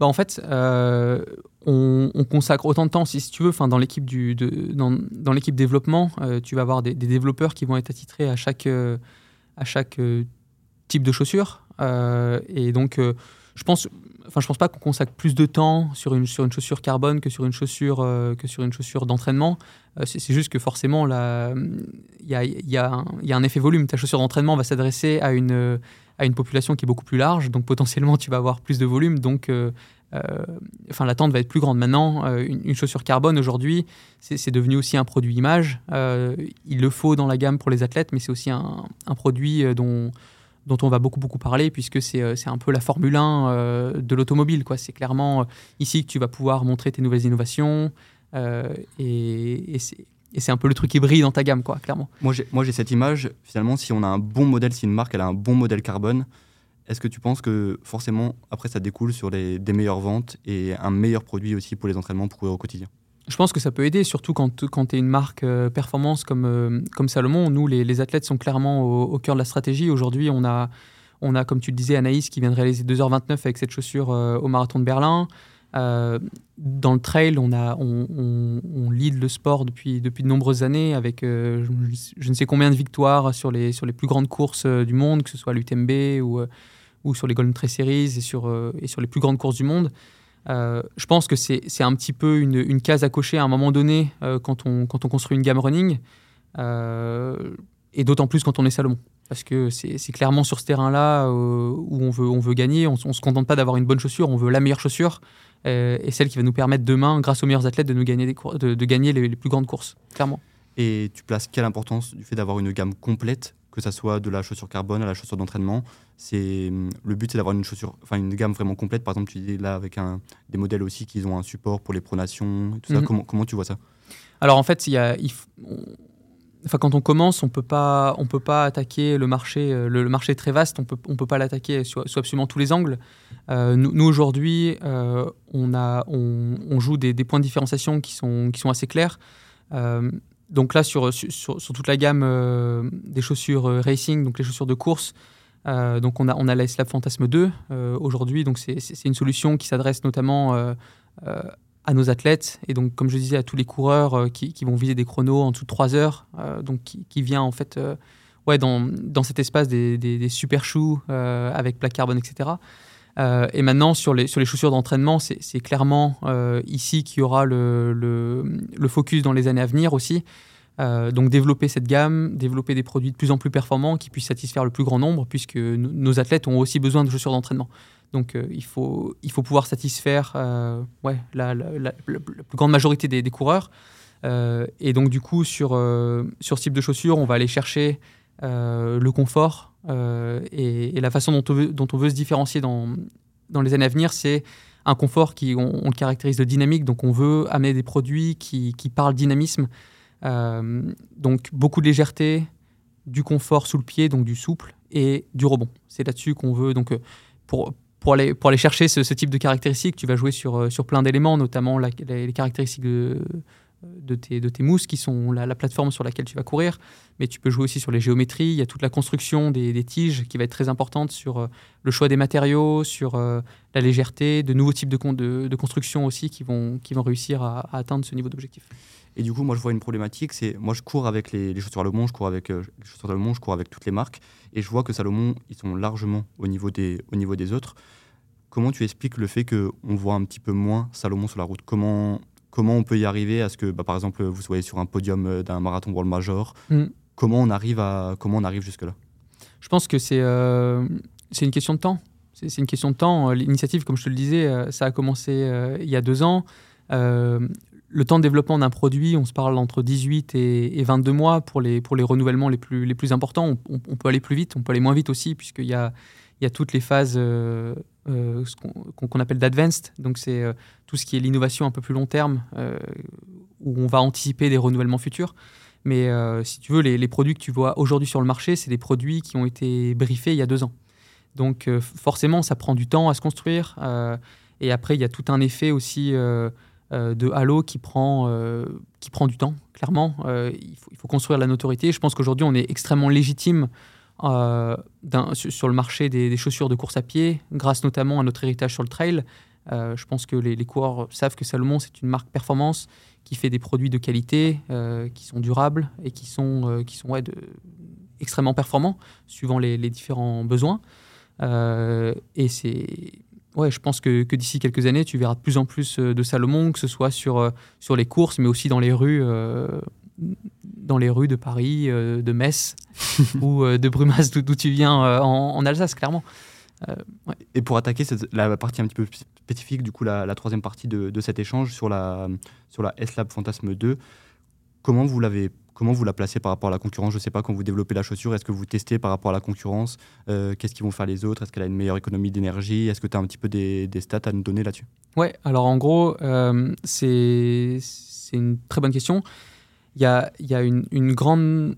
Bah en fait, euh, on, consacre autant de temps, si, tu veux, dans l'équipe de, dans, dans l'équipe développement, euh, tu vas avoir des, développeurs qui vont être attitrés à chaque, euh, à chaque type de chaussure. et donc, je pense, enfin, je pense pas qu'on consacre plus de temps sur une, sur une chaussure carbone que sur une chaussure, que sur une chaussure d'entraînement. C'est juste que forcément, il y a, y, y a, un effet volume. Ta chaussure d'entraînement va s'adresser à une, à une population qui est beaucoup plus large, donc potentiellement tu vas avoir plus de volume, donc euh, enfin, l'attente va être plus grande. Maintenant, une, chaussure carbone aujourd'hui, c'est devenu aussi un produit image. il le faut dans la gamme pour les athlètes, mais c'est aussi un, produit dont dont on va beaucoup beaucoup parler puisque c'est euh, un peu la Formule 1 euh, de l'automobile. C'est clairement euh, ici que tu vas pouvoir montrer tes nouvelles innovations et, c'est un peu le truc qui brille dans ta gamme, quoi, clairement. Moi, j'ai cette image, finalement, si on a un bon modèle, si une marque elle a un bon modèle carbone, est-ce que tu penses que forcément, après, ça découle sur les, des meilleures ventes et un meilleur produit aussi pour les entraînements pour courir au quotidien? Je pense que ça peut aider, surtout quand, quand tu es une marque euh, performance comme, euh, comme Salomon. Nous, les, les, athlètes sont clairement au, cœur de la stratégie. Aujourd'hui, on a, on a, comme tu le disais, Anaïs qui vient de réaliser 2h29 avec cette chaussure euh, au marathon de Berlin. Dans le trail, on, a, on, on, lead le sport depuis, depuis de nombreuses années avec je, ne sais combien de victoires sur les, sur les plus grandes courses du monde, que ce soit l'UTMB ou, ou sur les Golden Trail Series et sur, et sur les plus grandes courses du monde. Euh, je pense que c'est un petit peu une, une, case à cocher à un moment donné euh, quand, on, quand on construit une gamme running, euh, et d'autant plus quand on est Salomon. Parce que c'est clairement sur ce terrain-là où on veut, on veut gagner. On ne se contente pas d'avoir une bonne chaussure, on veut la meilleure chaussure et celle qui va nous permettre demain, grâce aux meilleurs athlètes, de, nous gagner, des de, de gagner les, les, plus grandes courses, clairement. Et tu places quelle importance du fait d'avoir une gamme complète que ça soit de la chaussure carbone à la chaussure d'entraînement? C'est le but, c'est d'avoir une chaussure, enfin une gamme vraiment complète. Par exemple, tu dis là avec un, des modèles aussi qui ont un support pour les pronations, tout ça. Mhm. Comment, comment tu vois ça? Alors en fait, il y a, enfin quand on commence, on peut pas, on peut pas attaquer le marché. Euh, le, marché est très vaste, on peut, on peut pas l'attaquer sur, absolument tous les angles. Nous, aujourd'hui, on, a, on, joue des, points de différenciation qui sont, qui sont assez clairs. donc là, sur, sur, toute la gamme des chaussures racing, donc les chaussures de course, donc on a, on a la Slab Fantasme 2 aujourd'hui. Donc c'est une solution qui s'adresse notamment à nos athlètes et donc comme je disais à tous les coureurs euh, qui, vont viser des chronos en dessous de 3 heures euh, donc qui, vient en fait euh, ouais dans, dans, cet espace des, des, super shoes avec plaque carbone etc et maintenant sur les, sur les chaussures d'entraînement c'est clairement ici qu'il y aura le, le, focus dans les années à venir aussi donc développer cette gamme, développer des produits de plus en plus performants qui puissent satisfaire le plus grand nombre, puisque nos athlètes ont aussi besoin de chaussures d'entraînement. Donc euh, il, faut, il faut pouvoir satisfaire euh, ouais, la, plus grande majorité des, coureurs. Euh, et donc du coup, sur, sur ce type de chaussures, on va aller chercher le confort et, la façon dont on veut, on se différencier dans, dans les années à venir, c'est un confort qui, on, le caractérise de dynamique, donc on veut amener des produits qui, qui parlent dynamisme. donc beaucoup de légèreté, du confort sous le pied, donc du souple, et du rebond. C'est là-dessus qu'on veut. Donc, pour, pour aller, pour aller chercher ce, type de caractéristiques, tu vas jouer sur, euh, sur plein d'éléments, notamment les, caractéristiques de, de, tes, de tes mousses, qui sont la, plateforme sur laquelle tu vas courir. Mais tu peux jouer aussi sur les géométries. Il y a toute la construction des, tiges qui va être très importante sur euh, le choix des matériaux, sur euh, la légèreté, de nouveaux types de, de, de, construction aussi qui vont, qui vont réussir à, atteindre ce niveau d'objectif. Et du coup, moi, je vois une problématique, c'est moi, je cours avec les, chaussures Salomon, je cours avec les chaussures Salomon, je cours avec toutes les marques, et je vois que Salomon, ils sont largement au niveau des, au niveau des autres. Comment tu expliques le fait qu'on voit un petit peu moins Salomon sur la route? Comment, comment on peut y arriver à ce que, bah, par exemple, vous soyez sur un podium euh, d'un marathon World Major mm. Comment on arrive, à, comment on arrive jusque-là? Je pense que c'est euh, c'est une question de temps. C'est une question de temps. L'initiative, comme je te le disais, euh, ça a commencé il y a deux ans. le temps de développement d'un produit, on se parle entre 18 et, 22 mois pour les, pour les renouvellements les plus, les plus importants. On, on, peut aller plus vite, on peut aller moins vite aussi, puisqu'il y a, il y a toutes les phases euh, ce qu'on appelle d'advanced. Donc, c'est euh, tout ce qui est l'innovation un peu plus long terme, euh, où on va anticiper des renouvellements futurs. Mais si tu veux, les, produits que tu vois aujourd'hui sur le marché, c'est des produits qui ont été briefés il y a deux ans. Donc, forcément, ça prend du temps à se construire. et après, il y a tout un effet aussi de halo qui prend, qui prend du temps, clairement. il, faut, il, faut, construire la notoriété. Je pense qu'aujourd'hui, on est extrêmement légitime euh, sur le marché des, chaussures de course à pied, grâce notamment à notre héritage sur le trail. Euh, je pense que les, coureurs savent que Salomon, c'est une marque performance qui fait des produits de qualité, euh, qui sont durables et qui sont, extrêmement performants, suivant les, différents besoins. et c'est ouais, je pense que, d'ici quelques années, tu verras de plus en plus de Salomon, que ce soit sur les courses, mais aussi dans les rues dans les rues de Paris, euh, de Metz ou euh, de Brumas, d'où tu viens euh, en, Alsace, clairement. Et pour attaquer la partie un petit peu spécifique, du coup, la, troisième partie de, cet échange sur la, sur la S-Lab Fantasme 2, comment vous l'avez Comment vous la placez par rapport à la concurrence? Je ne sais pas, quand vous développez la chaussure, est-ce que vous testez par rapport à la concurrence? Qu'est-ce qu'ils vont faire les autres? Est-ce qu'elle a une meilleure économie d'énergie? Est-ce que tu as un petit peu des, des, stats à nous donner là-dessus? Ouais, alors en gros, c'est une très bonne question il y a, une, grande,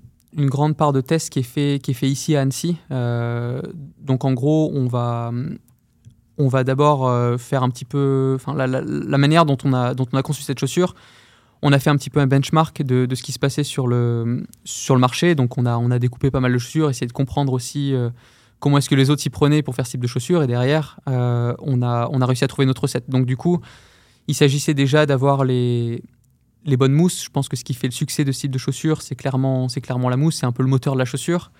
part de test qui est fait, ici à Annecy. Euh, donc en gros, on va, d'abord euh, faire un petit peu, la, la, manière dont on, a, conçu cette chaussure. On a fait un petit peu un benchmark de, ce qui se passait sur le, marché. Donc on a, découpé pas mal de chaussures, essayé de comprendre aussi euh, comment est-ce que les autres s'y prenaient pour faire ce type de chaussures. Et derrière, on a réussi à trouver notre recette. Donc du coup, il s'agissait déjà d'avoir les, les bonnes mousses, je pense que ce qui fait le succès de ce type de chaussures, c'est clairement, clairement la mousse, c'est un peu le moteur de la chaussure.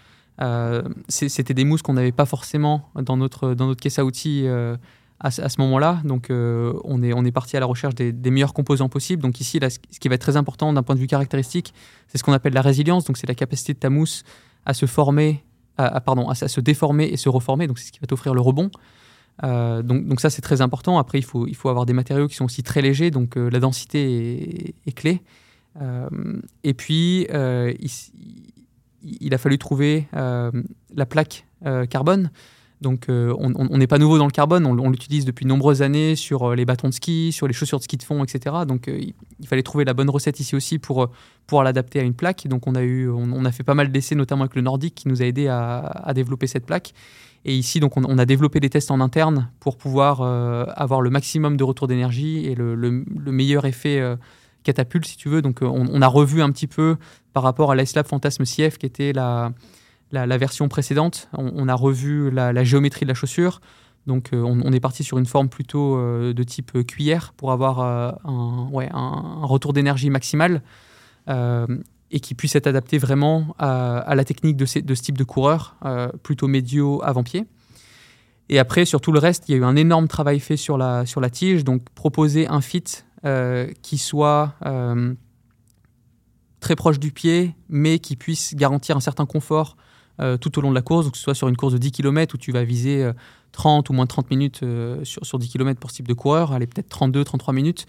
Euh, c'était des mousses qu'on n'avait pas forcément dans notre, dans notre caisse à outils euh, à, ce moment-là. Donc euh, on, est, on est parti à la recherche des, meilleurs composants possibles. Donc ici, là, ce qui va être très important d'un point de vue caractéristique, c'est ce qu'on appelle la résilience. Donc c'est la capacité de ta mousse à se former, à, pardon, à, se déformer et se reformer. Donc c'est ce qui va t'offrir le rebond. Euh, donc, ça, c'est très important. Après, il faut, avoir des matériaux qui sont aussi très légers, donc euh, la densité est, clé. Euh, et puis, il, a fallu trouver la plaque carbone. Donc on n'est pas nouveau dans le carbone, on, l'utilise depuis de nombreuses années sur les bâtons de ski, sur les chaussures de ski de fond, etc. Donc il, fallait trouver la bonne recette ici aussi pour pouvoir l'adapter à une plaque. Donc on a, fait pas mal d'essais, notamment avec le Nordique, qui nous a aidé à développer cette plaque. Et ici, donc, on, a développé des tests en interne pour pouvoir euh, avoir le maximum de retour d'énergie et le, meilleur effet euh, catapulte, si tu veux. Donc, euh, on, a revu un petit peu par rapport à l'Islab Fantasme CF, qui était la, version précédente. On, a revu la, géométrie de la chaussure. Donc, on, est parti sur une forme plutôt de type cuillère pour avoir un, retour d'énergie maximal et qui puisse être adapté vraiment à, la technique de, ce type de coureur, euh, plutôt médio avant-pied. Et après, sur tout le reste, il y a eu un énorme travail fait sur la, sur la tige, donc proposer un fit euh, qui soit euh, très proche du pied, mais qui puisse garantir un certain confort tout au long de la course, donc que ce soit sur une course de 10 km où tu vas viser 30 ou moins 30 minutes sur, sur 10 km pour ce type de coureur, allez peut-être 32, 33 minutes,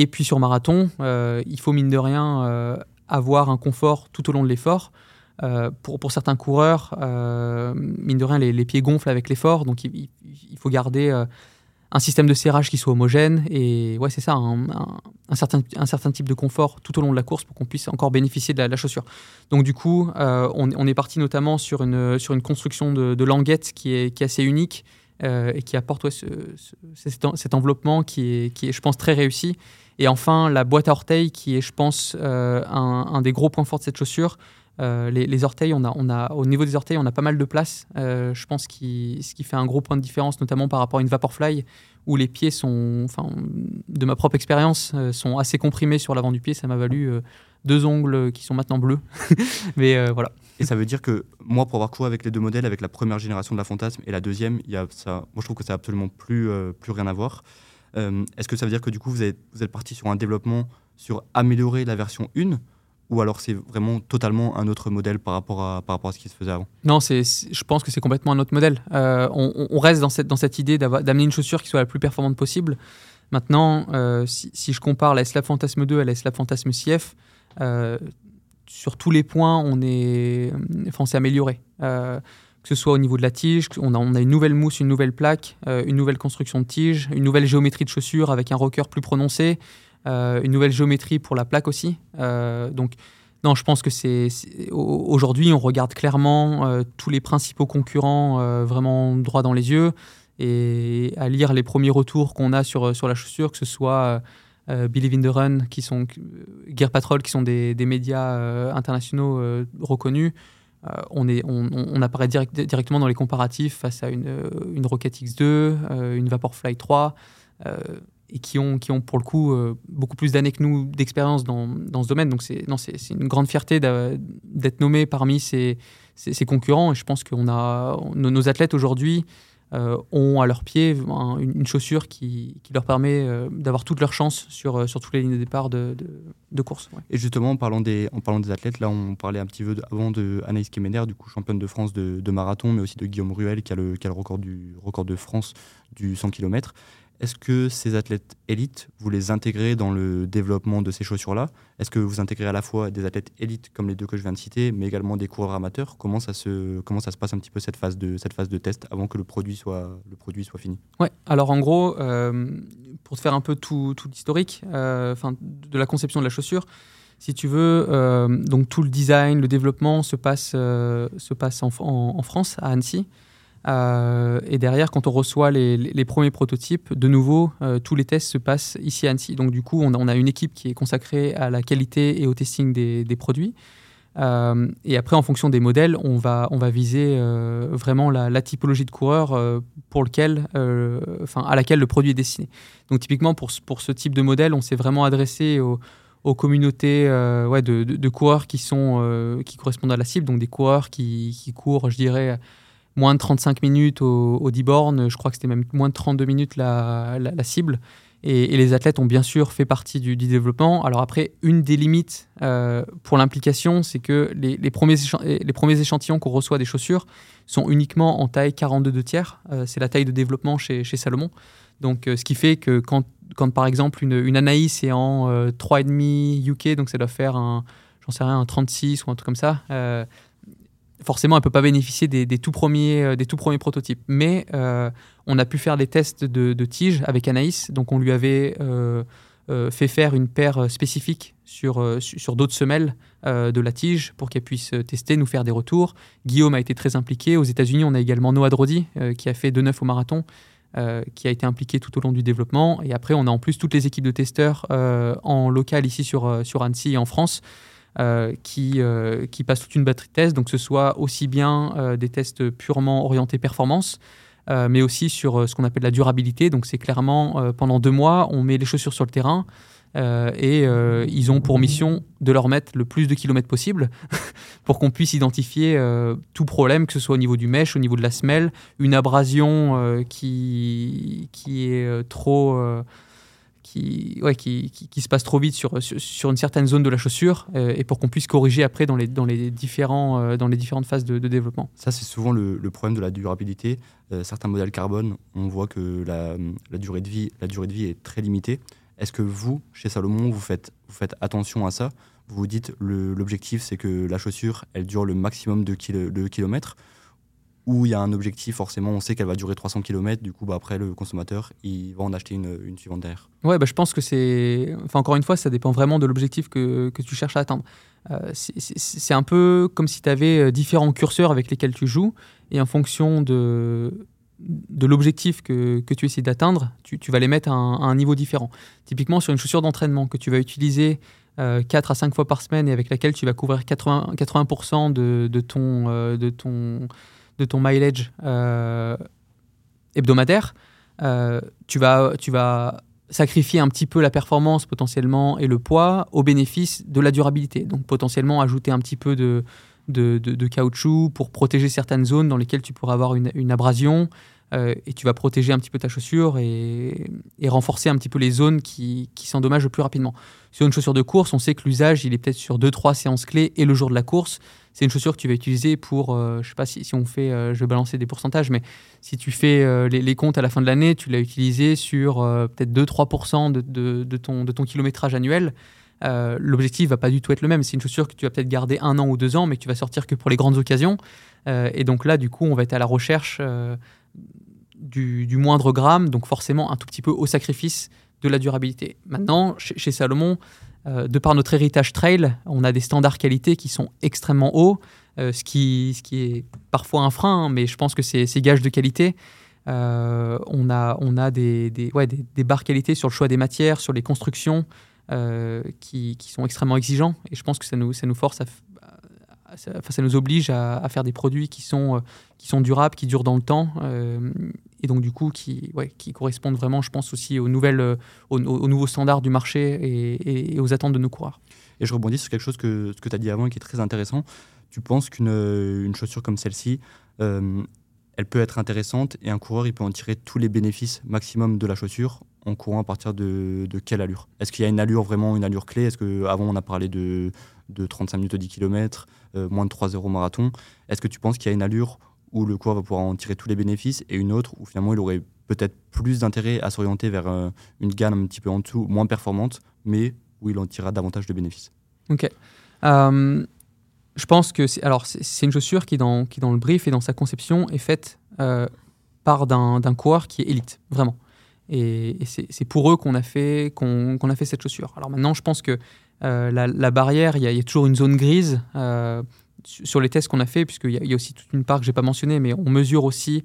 et puis sur marathon, euh, il faut mine de rien euh, avoir un confort tout au long de l'effort. pour, pour, certains coureurs, mine de rien, les, pieds gonflent avec l'effort, donc il, faut garder un système de serrage qui soit homogène et ouais c'est ça un, certain, un certain type de confort tout au long de la course pour qu'on puisse encore bénéficier de la, chaussure donc du coup on, on, est parti notamment sur une, sur une construction de, de languette qui est, qui est assez unique euh, et qui apporte cet, enveloppement qui est, qui est, je pense, très réussi. Et enfin, la boîte à orteils qui est, je pense, euh, un, des gros points forts de cette chaussure. Euh, les, orteils, on a, on a, au niveau des orteils, on a pas mal de place. je pense qui, ce qui fait un gros point de différence, notamment par rapport à une Vaporfly, où les pieds sont, enfin, de ma propre expérience, sont assez comprimés sur l'avant du pied. Ça m'a valu deux ongles qui sont maintenant bleus. Mais voilà. Et ça veut dire que moi, pour avoir couru avec les deux modèles, avec la première génération de la Fantasme et la deuxième, il y a moi je trouve que ça n'a absolument plus, euh, plus rien à voir. Euh, est-ce que ça veut dire que du coup, vous êtes, vous êtes parti sur un développement sur améliorer la version 1 ou alors c'est vraiment totalement un autre modèle par rapport à, par rapport à ce qui se faisait avant? Non, c'est, je pense que c'est complètement un autre modèle. Euh, on, reste dans cette, dans cette idée d'amener une chaussure qui soit la plus performante possible. Maintenant, si, si, je compare la S-Lab Fantasme 2 à la S-Lab Fantasme CF, sur tous les points, on est, enfin, s'est amélioré. Euh, que ce soit au niveau de la tige, on a, une nouvelle mousse, une nouvelle plaque, euh, une nouvelle construction de tige, une nouvelle géométrie de chaussure avec un rocker plus prononcé, euh, une nouvelle géométrie pour la plaque aussi. donc, non, je pense que c'est aujourd'hui, on regarde clairement tous les principaux concurrents vraiment droit dans les yeux et à lire les premiers retours qu'on a sur, sur la chaussure, que ce soit euh, Believe in the Run, qui sont euh, Gear Patrol, qui sont des, médias euh, internationaux reconnus. On, est, on, apparaît directement dans les comparatifs face à une, une Rocket X2, une Vaporfly 3, et qui ont, qui ont pour le coup beaucoup plus d'années que nous d'expérience dans, dans, ce domaine. Donc c'est une grande fierté d'être nommé parmi ces, ces, concurrents. Et je pense que nos athlètes aujourd'hui euh, ont à leur pied une, chaussure qui, leur permet euh, d'avoir toutes leurs chances sur, euh, sur toutes les lignes de départ de, course. Et justement, en parlant, des, athlètes, là on parlait un petit peu avant de Anaïs Kemener, du coup championne de France de, marathon, mais aussi de Guillaume Ruel qui a le, qui a le record, du, record de France du 100 km. Est-ce que ces athlètes élites, vous les intégrez dans le développement de ces chaussures-là? Est-ce que vous intégrez à la fois des athlètes élites comme les deux que je viens de citer, mais également des coureurs amateurs? Comment ça, se, comment ça se passe un petit peu cette phase de, cette phase de test avant que le produit soit, le produit soit fini? Ouais, alors en gros, euh, pour te faire un peu tout, tout l'historique euh, de la conception de la chaussure, si tu veux, euh, donc tout le design, le développement se passe, se passe en France, à Annecy. Euh, et derrière, quand on reçoit les, premiers prototypes, de nouveau, euh, tous les tests se passent ici à Annecy. Donc du coup, on a, une équipe qui est consacrée à la qualité et au testing des, produits. Euh, et après, en fonction des modèles, on va, viser vraiment la, typologie de coureur pour lequel, enfin, à laquelle le produit est destiné. Donc typiquement, pour, ce type de modèle, on s'est vraiment adressé aux, communautés de, coureurs qui, sont, qui correspondent à la cible, donc des coureurs qui courent, je dirais, moins de 35 minutes au, au 10 bornes. Je crois que c'était même moins de 32 minutes la, cible. Et, les athlètes ont bien sûr fait partie du, développement. Alors après, une des limites euh, pour l'implication, c'est que les, premiers échantillons qu'on reçoit des chaussures sont uniquement en taille 42 de tiers. Euh, c'est la taille de développement chez, Salomon. Donc, euh, ce qui fait que quand, quand par exemple une, une Anaïs est en 3,5 UK, donc ça doit faire un, j'en sais rien, un 36 ou un truc comme ça, forcément, elle ne peut pas bénéficier des, tout premiers, des tout premiers prototypes. Mais on a pu faire des tests de, de tige avec Anaïs. Donc, on lui avait fait faire une paire spécifique sur, sur d'autres semelles de la tige pour qu'elle puisse tester, nous faire des retours. Guillaume a été très impliqué. Aux États-Unis, on a également Noah Drodi qui a fait 2-9 au marathon. qui a été impliqué tout au long du développement. Et après, on a en plus toutes les équipes de testeurs en local ici sur, sur Annecy et en France euh, qui, euh, qui passent toute une batterie de tests, donc que ce soit aussi bien euh, des tests purement orientés performance, mais aussi sur ce qu'on appelle la durabilité. Donc c'est clairement pendant deux mois, on met les chaussures sur le terrain. et ils ont pour mission de leur mettre le plus de kilomètres possible pour qu'on puisse identifier tout problème, que ce soit au niveau du mesh, au niveau de la semelle, une abrasion qui, qui est trop qui, se passe trop vite sur, sur, une certaine zone de la chaussure euh, et pour qu'on puisse corriger après dans les, dans les, différents, euh, dans les différentes phases de, développement. Ça, c'est souvent le, problème de la durabilité. Euh, certains modèles carbone, on voit que la, durée de vie, la durée de vie est très limitée. Est-ce que vous, chez Salomon, vous faites, vous faites attention à ça? Vous vous dites l'objectif, c'est que la chaussure, elle dure le maximum de kilomètres où il y a un objectif, forcément, on sait qu'elle va durer 300 km, du coup, bah, après, le consommateur, il va en acheter une, une suivante derrière. Ouais, bah, je pense que c'est. Enfin, encore une fois, ça dépend vraiment de l'objectif que, que, tu cherches à atteindre. Euh, c'est un peu comme si tu avais euh, différents curseurs avec lesquels tu joues, et en fonction de, de l'objectif que, que, tu essaies d'atteindre, tu, vas les mettre à un, niveau différent. Typiquement, sur une chaussure d'entraînement que tu vas utiliser 4 euh, à 5 fois par semaine et avec laquelle tu vas couvrir 80%, 80 de, de, ton, de ton de ton mileage euh, hebdomadaire, euh, tu, vas, tu vas sacrifier un petit peu la performance potentiellement et le poids au bénéfice de la durabilité. Donc potentiellement ajouter un petit peu de, de, caoutchouc pour protéger certaines zones dans lesquelles tu pourrais avoir une, abrasion. Euh, et tu vas protéger un petit peu ta chaussure et, renforcer un petit peu les zones qui, qui s'endommagent le plus rapidement. Sur une chaussure de course, on sait que l'usage, il est peut-être sur 2-3 séances clés et le jour de la course c'est une chaussure que tu vas utiliser pour, euh, je sais pas si, si on fait, euh, je vais balancer des pourcentages, mais si tu fais euh, les, comptes à la fin de l'année, tu l'as utilisé sur peut-être 2-3% de, de, de, ton, de ton kilométrage annuel. L'objectif va pas du tout être le même. C'est une chaussure que tu vas peut-être garder un an ou deux ans, mais que tu vas sortir que pour les grandes occasions. et donc là, du coup, on va être à la recherche du, moindre gramme, donc forcément un tout petit peu au sacrifice de la durabilité. Maintenant, chez Salomon, euh, de par notre héritage trail, on a des standards qualité qui sont extrêmement hauts, euh, ce, qui, est parfois un frein, hein, mais je pense que c'est gage de qualité. Euh, on a, des, barres qualité sur le choix des matières, sur les constructions qui, sont extrêmement exigeants. Et je pense que ça nous, force à, ça, ça, nous oblige à, faire des produits qui sont durables, qui durent dans le temps et donc du coup qui, ouais, qui correspondent vraiment, je pense, aussi aux, nouvelles, euh, aux, nouveaux standards du marché et, aux attentes de nos coureurs. Et je rebondis sur quelque chose que, que tu as dit avant et qui est très intéressant. Tu penses qu'une une chaussure comme celle-ci, euh, elle peut être intéressante et un coureur, il peut en tirer tous les bénéfices maximum de la chaussure en courant à partir de, quelle allure? Est-ce qu'il y a une allure vraiment, une allure clé? Est-ce qu'avant, on a parlé de, de 35 minutes au 10 km, euh, moins de 3 euros marathon? Est-ce que tu penses qu'il y a une allure où le coureur va pouvoir en tirer tous les bénéfices et une autre où finalement il aurait peut-être plus d'intérêt à s'orienter vers euh, une gamme un petit peu en dessous, moins performante, mais où il en tirera davantage de bénéfices. Ok. Euh, je pense que c'est, une chaussure qui dans, qui dans le brief et dans sa conception est faite euh, par d'un, coureur qui est élite, vraiment. Et, c'est, pour eux qu'on a, fait, qu'on, a fait cette chaussure. Alors maintenant, je pense que la, barrière, il y, a toujours une zone grise sur les tests qu'on a fait, puisqu'il y, a aussi toute une part que je n'ai pas mentionnée, mais on mesure aussi,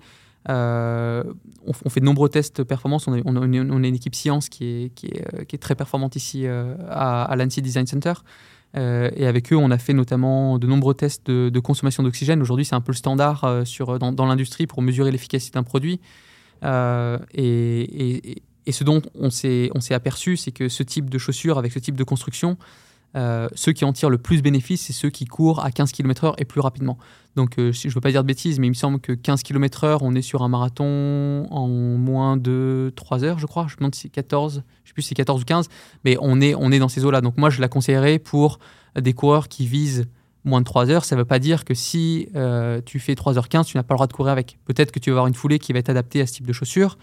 euh, on, fait de nombreux tests performance. On, a, une, équipe science qui est, est, euh, est très performante ici euh, à, à Design Center. et avec eux, on a fait notamment de nombreux tests de, consommation d'oxygène. Aujourd'hui, c'est un peu le standard dans l'industrie pour mesurer l'efficacité d'un produit. Et, et, ce dont on s'est aperçu, c'est que ce type de chaussures avec ce type de construction, euh, ceux qui en tirent le plus bénéfice, c'est ceux qui courent à 15 km/h et plus rapidement. Donc, euh, je ne veux pas dire de bêtises, mais il me semble que 15 km/h, on est sur un marathon en moins de 3 heures, je crois. Je me demande si c'est 14, je sais plus si c'est 14 ou 15, mais on est, on est dans ces eaux-là. Donc, moi, je la conseillerais pour des coureurs qui visent moins de 3 heures. Ça ne veut pas dire que si euh, tu fais 3h15, tu n'as pas le droit de courir avec. Peut-être que tu vas avoir une foulée qui va être adaptée à ce type de chaussures.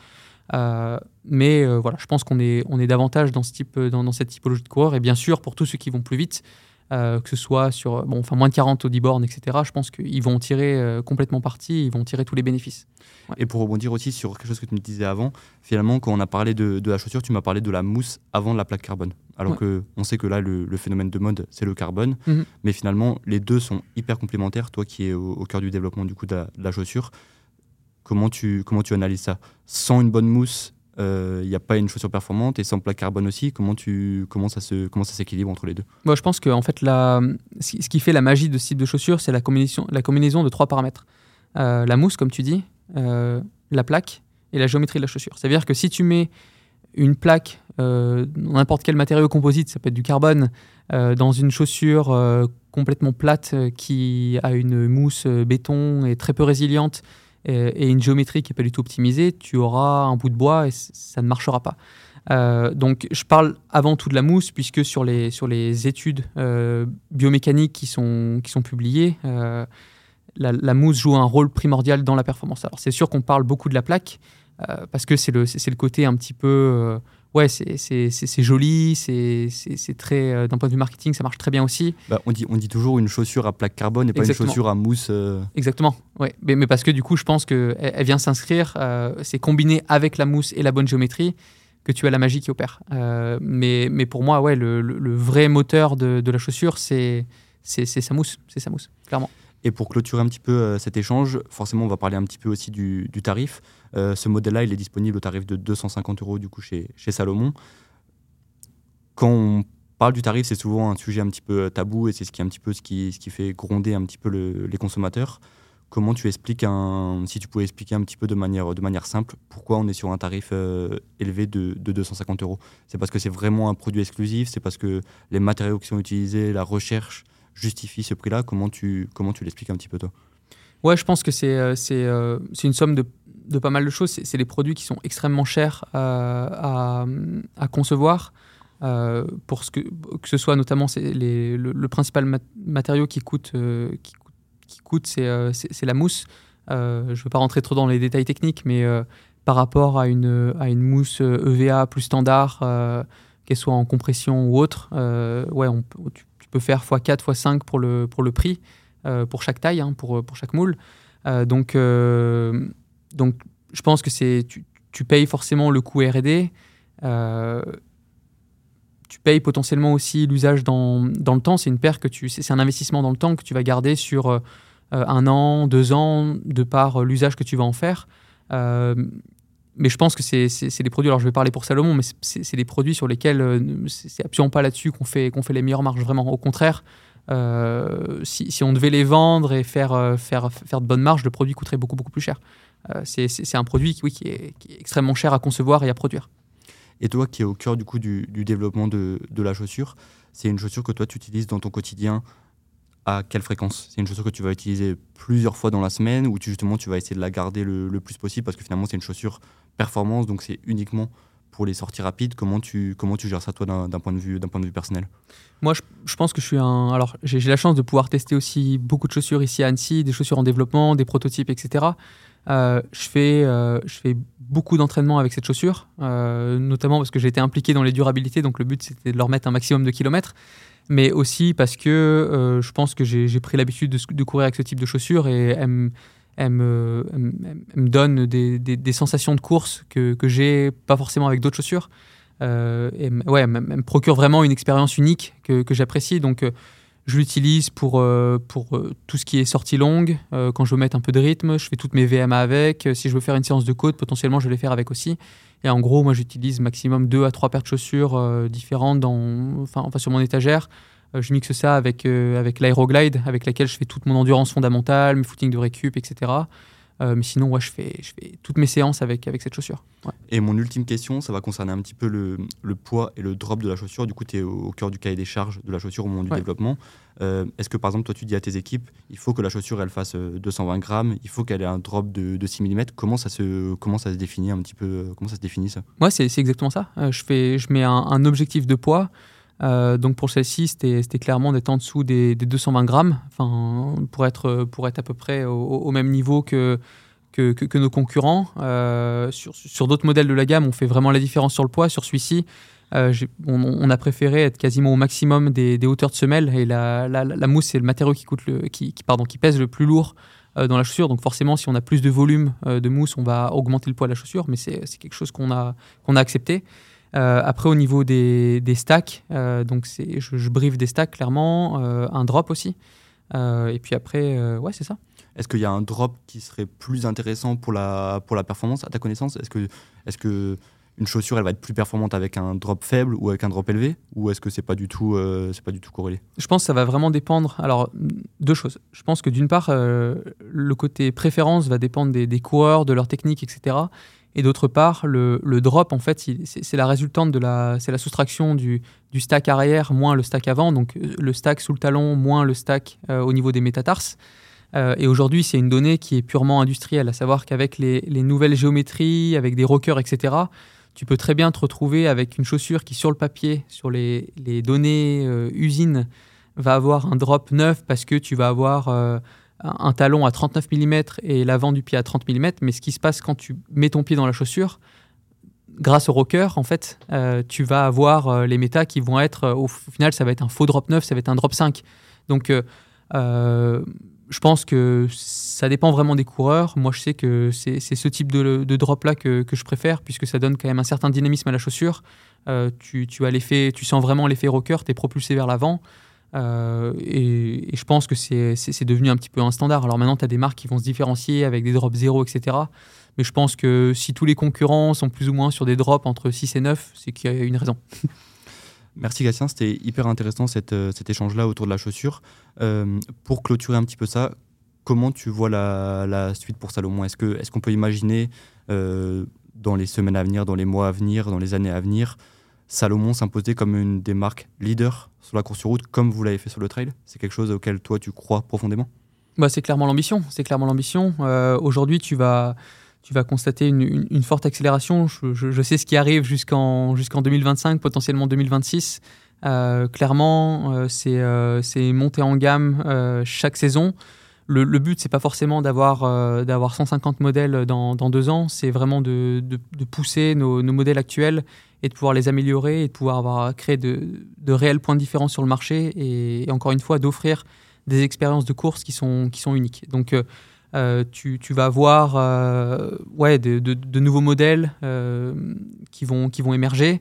Euh, mais euh, voilà, je pense qu'on est, on est davantage dans, ce type, dans, dans, cette typologie de coureur. Et bien sûr, pour tous ceux qui vont plus vite, que ce soit sur bon, enfin, moins de 40 au bornes, etc., je pense qu'ils vont tirer complètement parti, ils vont tirer tous les bénéfices. Et pour rebondir aussi sur quelque chose que tu me disais avant, finalement, quand on a parlé de, la chaussure, tu m'as parlé de la mousse avant la plaque carbone. Alors que on sait que là, le, phénomène de mode, c'est le carbone. Mhm. Mais finalement, les deux sont hyper complémentaires. Toi qui es au, cœur du développement du coup, de, la, chaussure, comment tu, comment tu analyses ça? Sans une bonne mousse, il euh, n'y a pas une chaussure performante et sans plaque carbone aussi, comment, tu, comment ça s'équilibre entre les deux? Je pense que en fait, la, ce qui fait la magie de ce type de chaussure, c'est la combinaison, la combinaison de trois paramètres. Euh, la mousse, comme tu dis, euh, la plaque et la géométrie de la chaussure. C'est-à-dire que si tu mets une plaque, n'importe quel matériau composite, ça peut être du carbone, dans une chaussure complètement plate qui a une mousse béton et très peu résiliente, et, une géométrie qui n'est pas du tout optimisée, tu auras un bout de bois et ça ne marchera pas. Euh, donc je parle avant tout de la mousse, puisque sur les, sur les études euh, biomécaniques qui sont, qui sont publiées, euh, la, mousse joue un rôle primordial dans la performance. Alors c'est sûr qu'on parle beaucoup de la plaque, parce que c'est le, le côté un petit peu ouais, c'est joli, c'est très. Euh, d'un point de vue marketing, ça marche très bien aussi. Bah, on, dit, on dit toujours une chaussure à plaque carbone et pas une chaussure à mousse. Euh. Exactement, ouais. Mais, mais, parce que du coup, je pense qu'elle elle vient s'inscrire, euh, c'est combiné avec la mousse et la bonne géométrie que tu as la magie qui opère. mais, mais pour moi, ouais, le, le, vrai moteur de, de la chaussure, c'est sa mousse, c'est sa mousse, clairement. Et pour clôturer un petit peu euh, cet échange, forcément, on va parler un petit peu aussi du, tarif. Euh, ce modèle-là, il est disponible au tarif de 250 euros du coup chez, Salomon. Quand on parle du tarif, c'est souvent un sujet un petit peu euh, tabou et c'est ce qui un petit peu ce qui, ce qui fait gronder un petit peu les consommateurs. Comment tu expliques un, si tu pouvais expliquer un petit peu de manière, de manière simple, pourquoi on est sur un tarif élevé de 250 euros? C'est parce que c'est vraiment un produit exclusif, c'est parce que les matériaux qui sont utilisés, la recherche, justifie ce prix-là? Comment tu, comment tu l'expliques un petit peu, toi? Ouais, je pense que c'est euh, euh, c'est une somme de, de, pas mal de choses. C'est des produits qui sont extrêmement chers euh, à, à, concevoir. pour ce que, que ce soit notamment les, le, principal matériau qui coûte, qui, coûte c'est la mousse. je ne veux pas rentrer trop dans les détails techniques, mais par rapport à une, à une mousse EVA plus standard, qu'elle soit en compression ou autre, ouais, on, tu, peux faire x4, x5 pour le, pour le prix, euh, pour chaque taille, hein, pour, pour chaque moule. Euh, donc, euh, donc, je pense que c'est tu, tu, payes forcément le coût R&D. tu payes potentiellement aussi l'usage dans, dans, le temps. C'est une paire que tu, c'est un investissement dans le temps que tu vas garder sur un an, deux ans, de par l'usage que tu vas en faire mais je pense que c'est des produits, alors je vais parler pour Salomon, mais c'est des produits sur lesquels euh, c'est absolument pas là-dessus qu'on fait, qu'on fait les meilleures marges, vraiment. Au contraire, euh, si, si, on devait les vendre et faire, euh, faire, faire de bonnes marges, le produit coûterait beaucoup, beaucoup plus cher. c'est un produit qui, oui, qui, est, extrêmement cher à concevoir et à produire. Et toi, qui es au cœur du coup du, développement de, de, la chaussure, c'est une chaussure que toi tu utilises dans ton quotidien à quelle fréquence C'est une chaussure que tu vas utiliser plusieurs fois dans la semaine ou tu, justement tu vas essayer de la garder le, plus possible parce que finalement c'est une chaussure performance, donc c'est uniquement pour les sorties rapides. Comment tu, comment tu gères ça, toi, d'un point, de vue, point de vue personnel? Moi, je, je, pense que je suis un. Alors, j'ai la chance de pouvoir tester aussi beaucoup de chaussures ici à Annecy, des chaussures en développement, des prototypes, etc. Euh, je, fais, euh, je fais beaucoup d'entraînement avec cette chaussure, euh, notamment parce que j'ai été impliqué dans les durabilités, donc le but c'était de leur mettre un maximum de kilomètres, mais aussi parce que je pense que j'ai pris l'habitude de, courir avec ce type de chaussures et elle me, donne des, sensations de course que, que j'ai pas forcément avec d'autres chaussures. Euh, ouais, elle me procure vraiment une expérience unique que, j'apprécie. Donc, euh, je l'utilise pour, euh, pour euh, tout ce qui est sortie longue. quand je veux mettre un peu de rythme, je fais toutes mes VMA avec. Si je veux faire une séance de côte, potentiellement, je vais les faire avec aussi. Et en gros, moi, j'utilise maximum deux à trois paires de chaussures différentes dans, enfin, sur mon étagère. Euh, je mixe ça avec, euh, avec l'aéroglide, avec laquelle je fais toute mon endurance fondamentale, mes footings de récup, etc. Euh, mais sinon, ouais, je, fais, je fais toutes mes séances avec, avec cette chaussure. Et mon ultime question, ça va concerner un petit peu le, le poids et le drop de la chaussure. Du coup, tu es au, cœur du cahier des charges de la chaussure au moment du développement. Est-ce que, par exemple, toi, tu dis à tes équipes, il faut que la chaussure, elle fasse 220 grammes, il faut qu'elle ait un drop de, de 6 mm comment ça, se, comment ça se définit un petit peu Comment ça se définit, ça? Ouais, c'est exactement ça. je, fais, je mets un, un objectif de poids. Euh, donc pour celle-ci, c'était clairement d'être en dessous des, 220 grammes, pour, être, pour être à peu près au, même niveau que, que, nos concurrents. sur, sur d'autres modèles de la gamme, on fait vraiment la différence sur le poids. Sur celui-ci, on, on, a préféré être quasiment au maximum des, hauteurs de semelle et la, la, mousse c'est le matériau qui, qui, pèse le plus lourd euh, dans la chaussure. Donc forcément, si on a plus de volume euh, de mousse, on va augmenter le poids de la chaussure, mais c'est quelque chose qu'on a, qu'on a accepté. Euh, après, au niveau des, des stacks, donc je, je brief des stacks clairement, un drop aussi. et puis après, ouais, c'est ça. Est-ce qu'il y a un drop qui serait plus intéressant pour la, pour la performance, à ta connaissance? Est-ce que, est -ce que une chaussure, elle va être plus performante avec un drop faible ou avec un drop élevé? Ou est-ce que c'est pas du tout, euh, c'est pas du tout corrélé? Je pense que ça va vraiment dépendre. Alors deux choses. Je pense que d'une part, euh, le côté préférence va dépendre des, coureurs, de leur technique, etc. Et d'autre part, le, drop, en fait, c'est la résultante de la, la soustraction du, stack arrière moins le stack avant. Donc le stack sous le talon moins le stack euh, au niveau des métatarses. et aujourd'hui, c'est une donnée qui est purement industrielle, à savoir qu'avec les, les, nouvelles géométries, avec des rockers, etc., tu peux très bien te retrouver avec une chaussure qui, sur le papier, sur les, données euh, usines, va avoir un drop neuf parce que tu vas avoir euh, un talon à 39 mm et l'avant du pied à 30 mm. Mais ce qui se passe quand tu mets ton pied dans la chaussure, grâce au rocker, en fait, euh, tu vas avoir les métas qui vont être, au final, ça va être un faux drop 9, ça va être un drop 5. Donc, je pense que ça dépend vraiment des coureurs. Moi, je sais que c'est ce type de, drop-là que, je préfère, puisque ça donne quand même un certain dynamisme à la chaussure. Euh, tu, as tu sens vraiment l'effet rocker, tu es propulsé vers l'avant. Euh, et, je pense que c'est devenu un petit peu un standard. Alors maintenant, tu as des marques qui vont se différencier avec des drops 0, etc. Mais je pense que si tous les concurrents sont plus ou moins sur des drops entre 6 et 9, c'est qu'il y a une raison. Merci Gatien, c'était hyper intéressant euh, cet échange-là autour de la chaussure. Euh, pour clôturer un petit peu ça, comment tu vois la, suite pour Salomon? Est-ce qu'on peut imaginer dans les semaines à venir, dans les mois à venir, dans les années à venir, Salomon s'imposer comme une des marques leaders sur la course sur route, comme vous l'avez fait sur le trail C'est quelque chose auquel toi tu crois profondément? Bah, C'est clairement l'ambition. C'est clairement l'ambition. Aujourd'hui, tu vas tu vas constater une, forte accélération. Je, sais ce qui arrive jusqu'en jusqu'en 2025, potentiellement 2026. Euh, clairement, euh, euh, c'est monter en gamme chaque saison. Le, le but, c'est pas forcément d'avoir d'avoir 150 modèles dans, dans deux ans, c'est vraiment de, de, pousser nos, modèles actuels et de pouvoir les améliorer et de pouvoir avoir, créer de, de réels points de différence sur le marché et, encore une fois d'offrir des expériences de course qui sont, qui sont uniques. Donc euh, tu, vas voir euh, ouais, de, de, nouveaux modèles euh, qui, vont, qui vont émerger.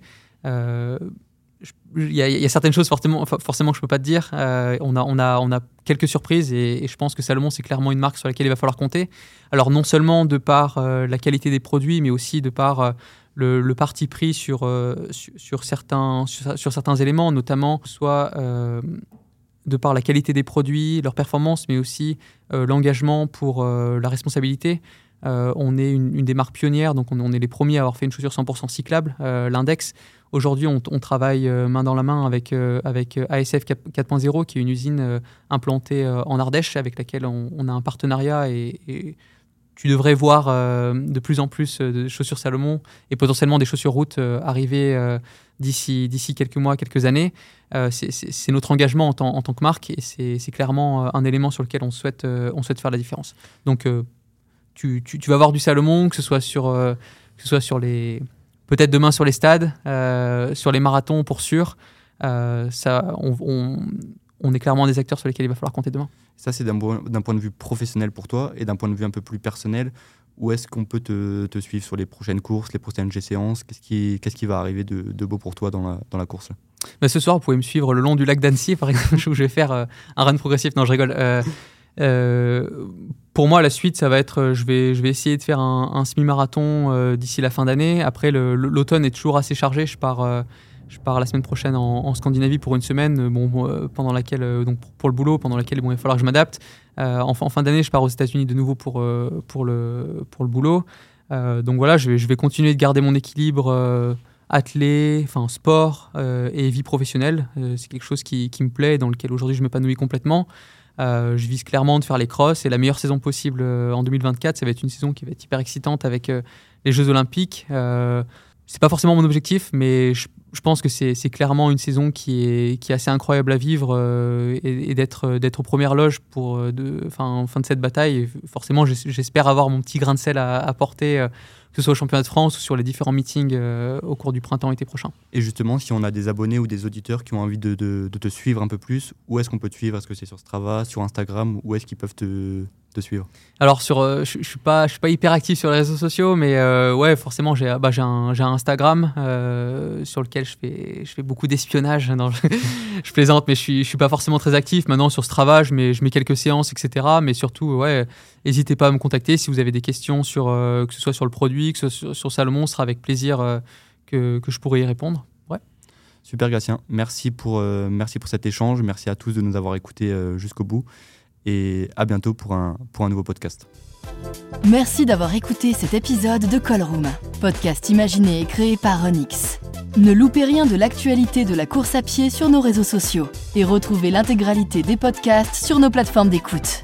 Il y, y, a certaines choses forcément, forcément que je ne peux pas te dire. on, a, on, a, on a quelques surprises et, je pense que Salomon, c'est clairement une marque sur laquelle il va falloir compter. Alors non seulement de par la qualité des produits, mais aussi de par le, parti pris sur, sur, sur, certains, sur, certains éléments, notamment soit de par la qualité des produits, leur performance, mais aussi euh, l'engagement pour euh, la responsabilité. Euh, on est une, des marques pionnières, donc on, est les premiers à avoir fait une chaussure 100% cyclable, l'index. Aujourd'hui, on, travaille main dans la main avec, avec ASF 4.0, qui est une usine implantée en Ardèche, avec laquelle on, a un partenariat et, tu devrais voir de plus en plus de chaussures Salomon et potentiellement des chaussures route arriver d'ici quelques mois, quelques années. Euh, c'est notre engagement en, tant que marque et c'est clairement euh, un élément sur lequel on souhaite, euh, on souhaite faire la différence. Donc, tu, vas voir du Salomon, que ce soit sur, que ce soit sur les. Peut-être demain sur les stades, sur les marathons pour sûr. ça, on, est clairement des acteurs sur lesquels il va falloir compter demain. Ça, c'est d'un point de vue professionnel pour toi et d'un point de vue un peu plus personnel. Où est-ce qu'on peut te, te, suivre sur les prochaines courses, les prochaines G-séances Qu'est-ce qui, va arriver de, de, beau pour toi dans la, dans la course? Bah, Ce soir, vous pouvez me suivre le long du lac d'Annecy, par exemple, où je vais faire euh, un run progressif. Non, je rigole. Euh, euh, pour moi, la suite, ça va être, je vais, je vais essayer de faire un, un semi-marathon d'ici la fin d'année. Après, l'automne est toujours assez chargé. Je pars je pars la semaine prochaine en, Scandinavie pour une semaine, euh, bon, euh, pendant laquelle, euh, donc pour le boulot, pendant laquelle bon, il va falloir que je m'adapte. en, fin d'année, je pars aux États-Unis de nouveau pour, pour, le, pour le boulot. donc voilà, je vais, je vais continuer de garder mon équilibre athlé, enfin sport et vie professionnelle. c'est quelque chose qui, qui, me plaît, dans lequel aujourd'hui je m'épanouis complètement. je vise clairement de faire les crosses et la meilleure saison possible en 2024. Ça va être une saison qui va être hyper excitante avec les Jeux Olympiques c'est pas forcément mon objectif, mais je, pense que c'est clairement une saison qui est, assez incroyable à vivre et, d'être d'être aux premières loges pour de, fin, de cette bataille. forcément, j'espère avoir mon petit grain de sel à apporter que ce soit au championnat de France ou sur les différents meetings euh, au cours du printemps-été prochain. Et justement, si on a des abonnés ou des auditeurs qui ont envie de, de, te suivre un peu plus, où est-ce qu'on peut te suivre? Est-ce que c'est sur Strava, sur Instagram Où est-ce qu'ils peuvent te, te, suivre Alors, sur, euh, je ne suis, pas, je suis pas hyper actif sur les réseaux sociaux, mais euh, ouais, forcément, j'ai bah, un, un, Instagram sur lequel je fais, je fais beaucoup d'espionnage. je plaisante, mais je ne suis, je suis pas forcément très actif. Maintenant, sur Strava, je mets, je mets quelques séances, etc. Mais surtout, ouais, n'hésitez pas à me contacter si vous avez des questions, sur, que ce soit sur le produit que ce soit sur, Salomon, ce sera avec plaisir euh, que, que, je pourrai y répondre. Super Gatien, merci pour, euh, merci pour cet échange, merci à tous de nous avoir écoutés euh, jusqu'au bout et à bientôt pour un, pour un nouveau podcast. Merci d'avoir écouté cet épisode de Callroom, podcast imaginé et créé par Onyx. Ne loupez rien de l'actualité de la course à pied sur nos réseaux sociaux et retrouvez l'intégralité des podcasts sur nos plateformes d'écoute.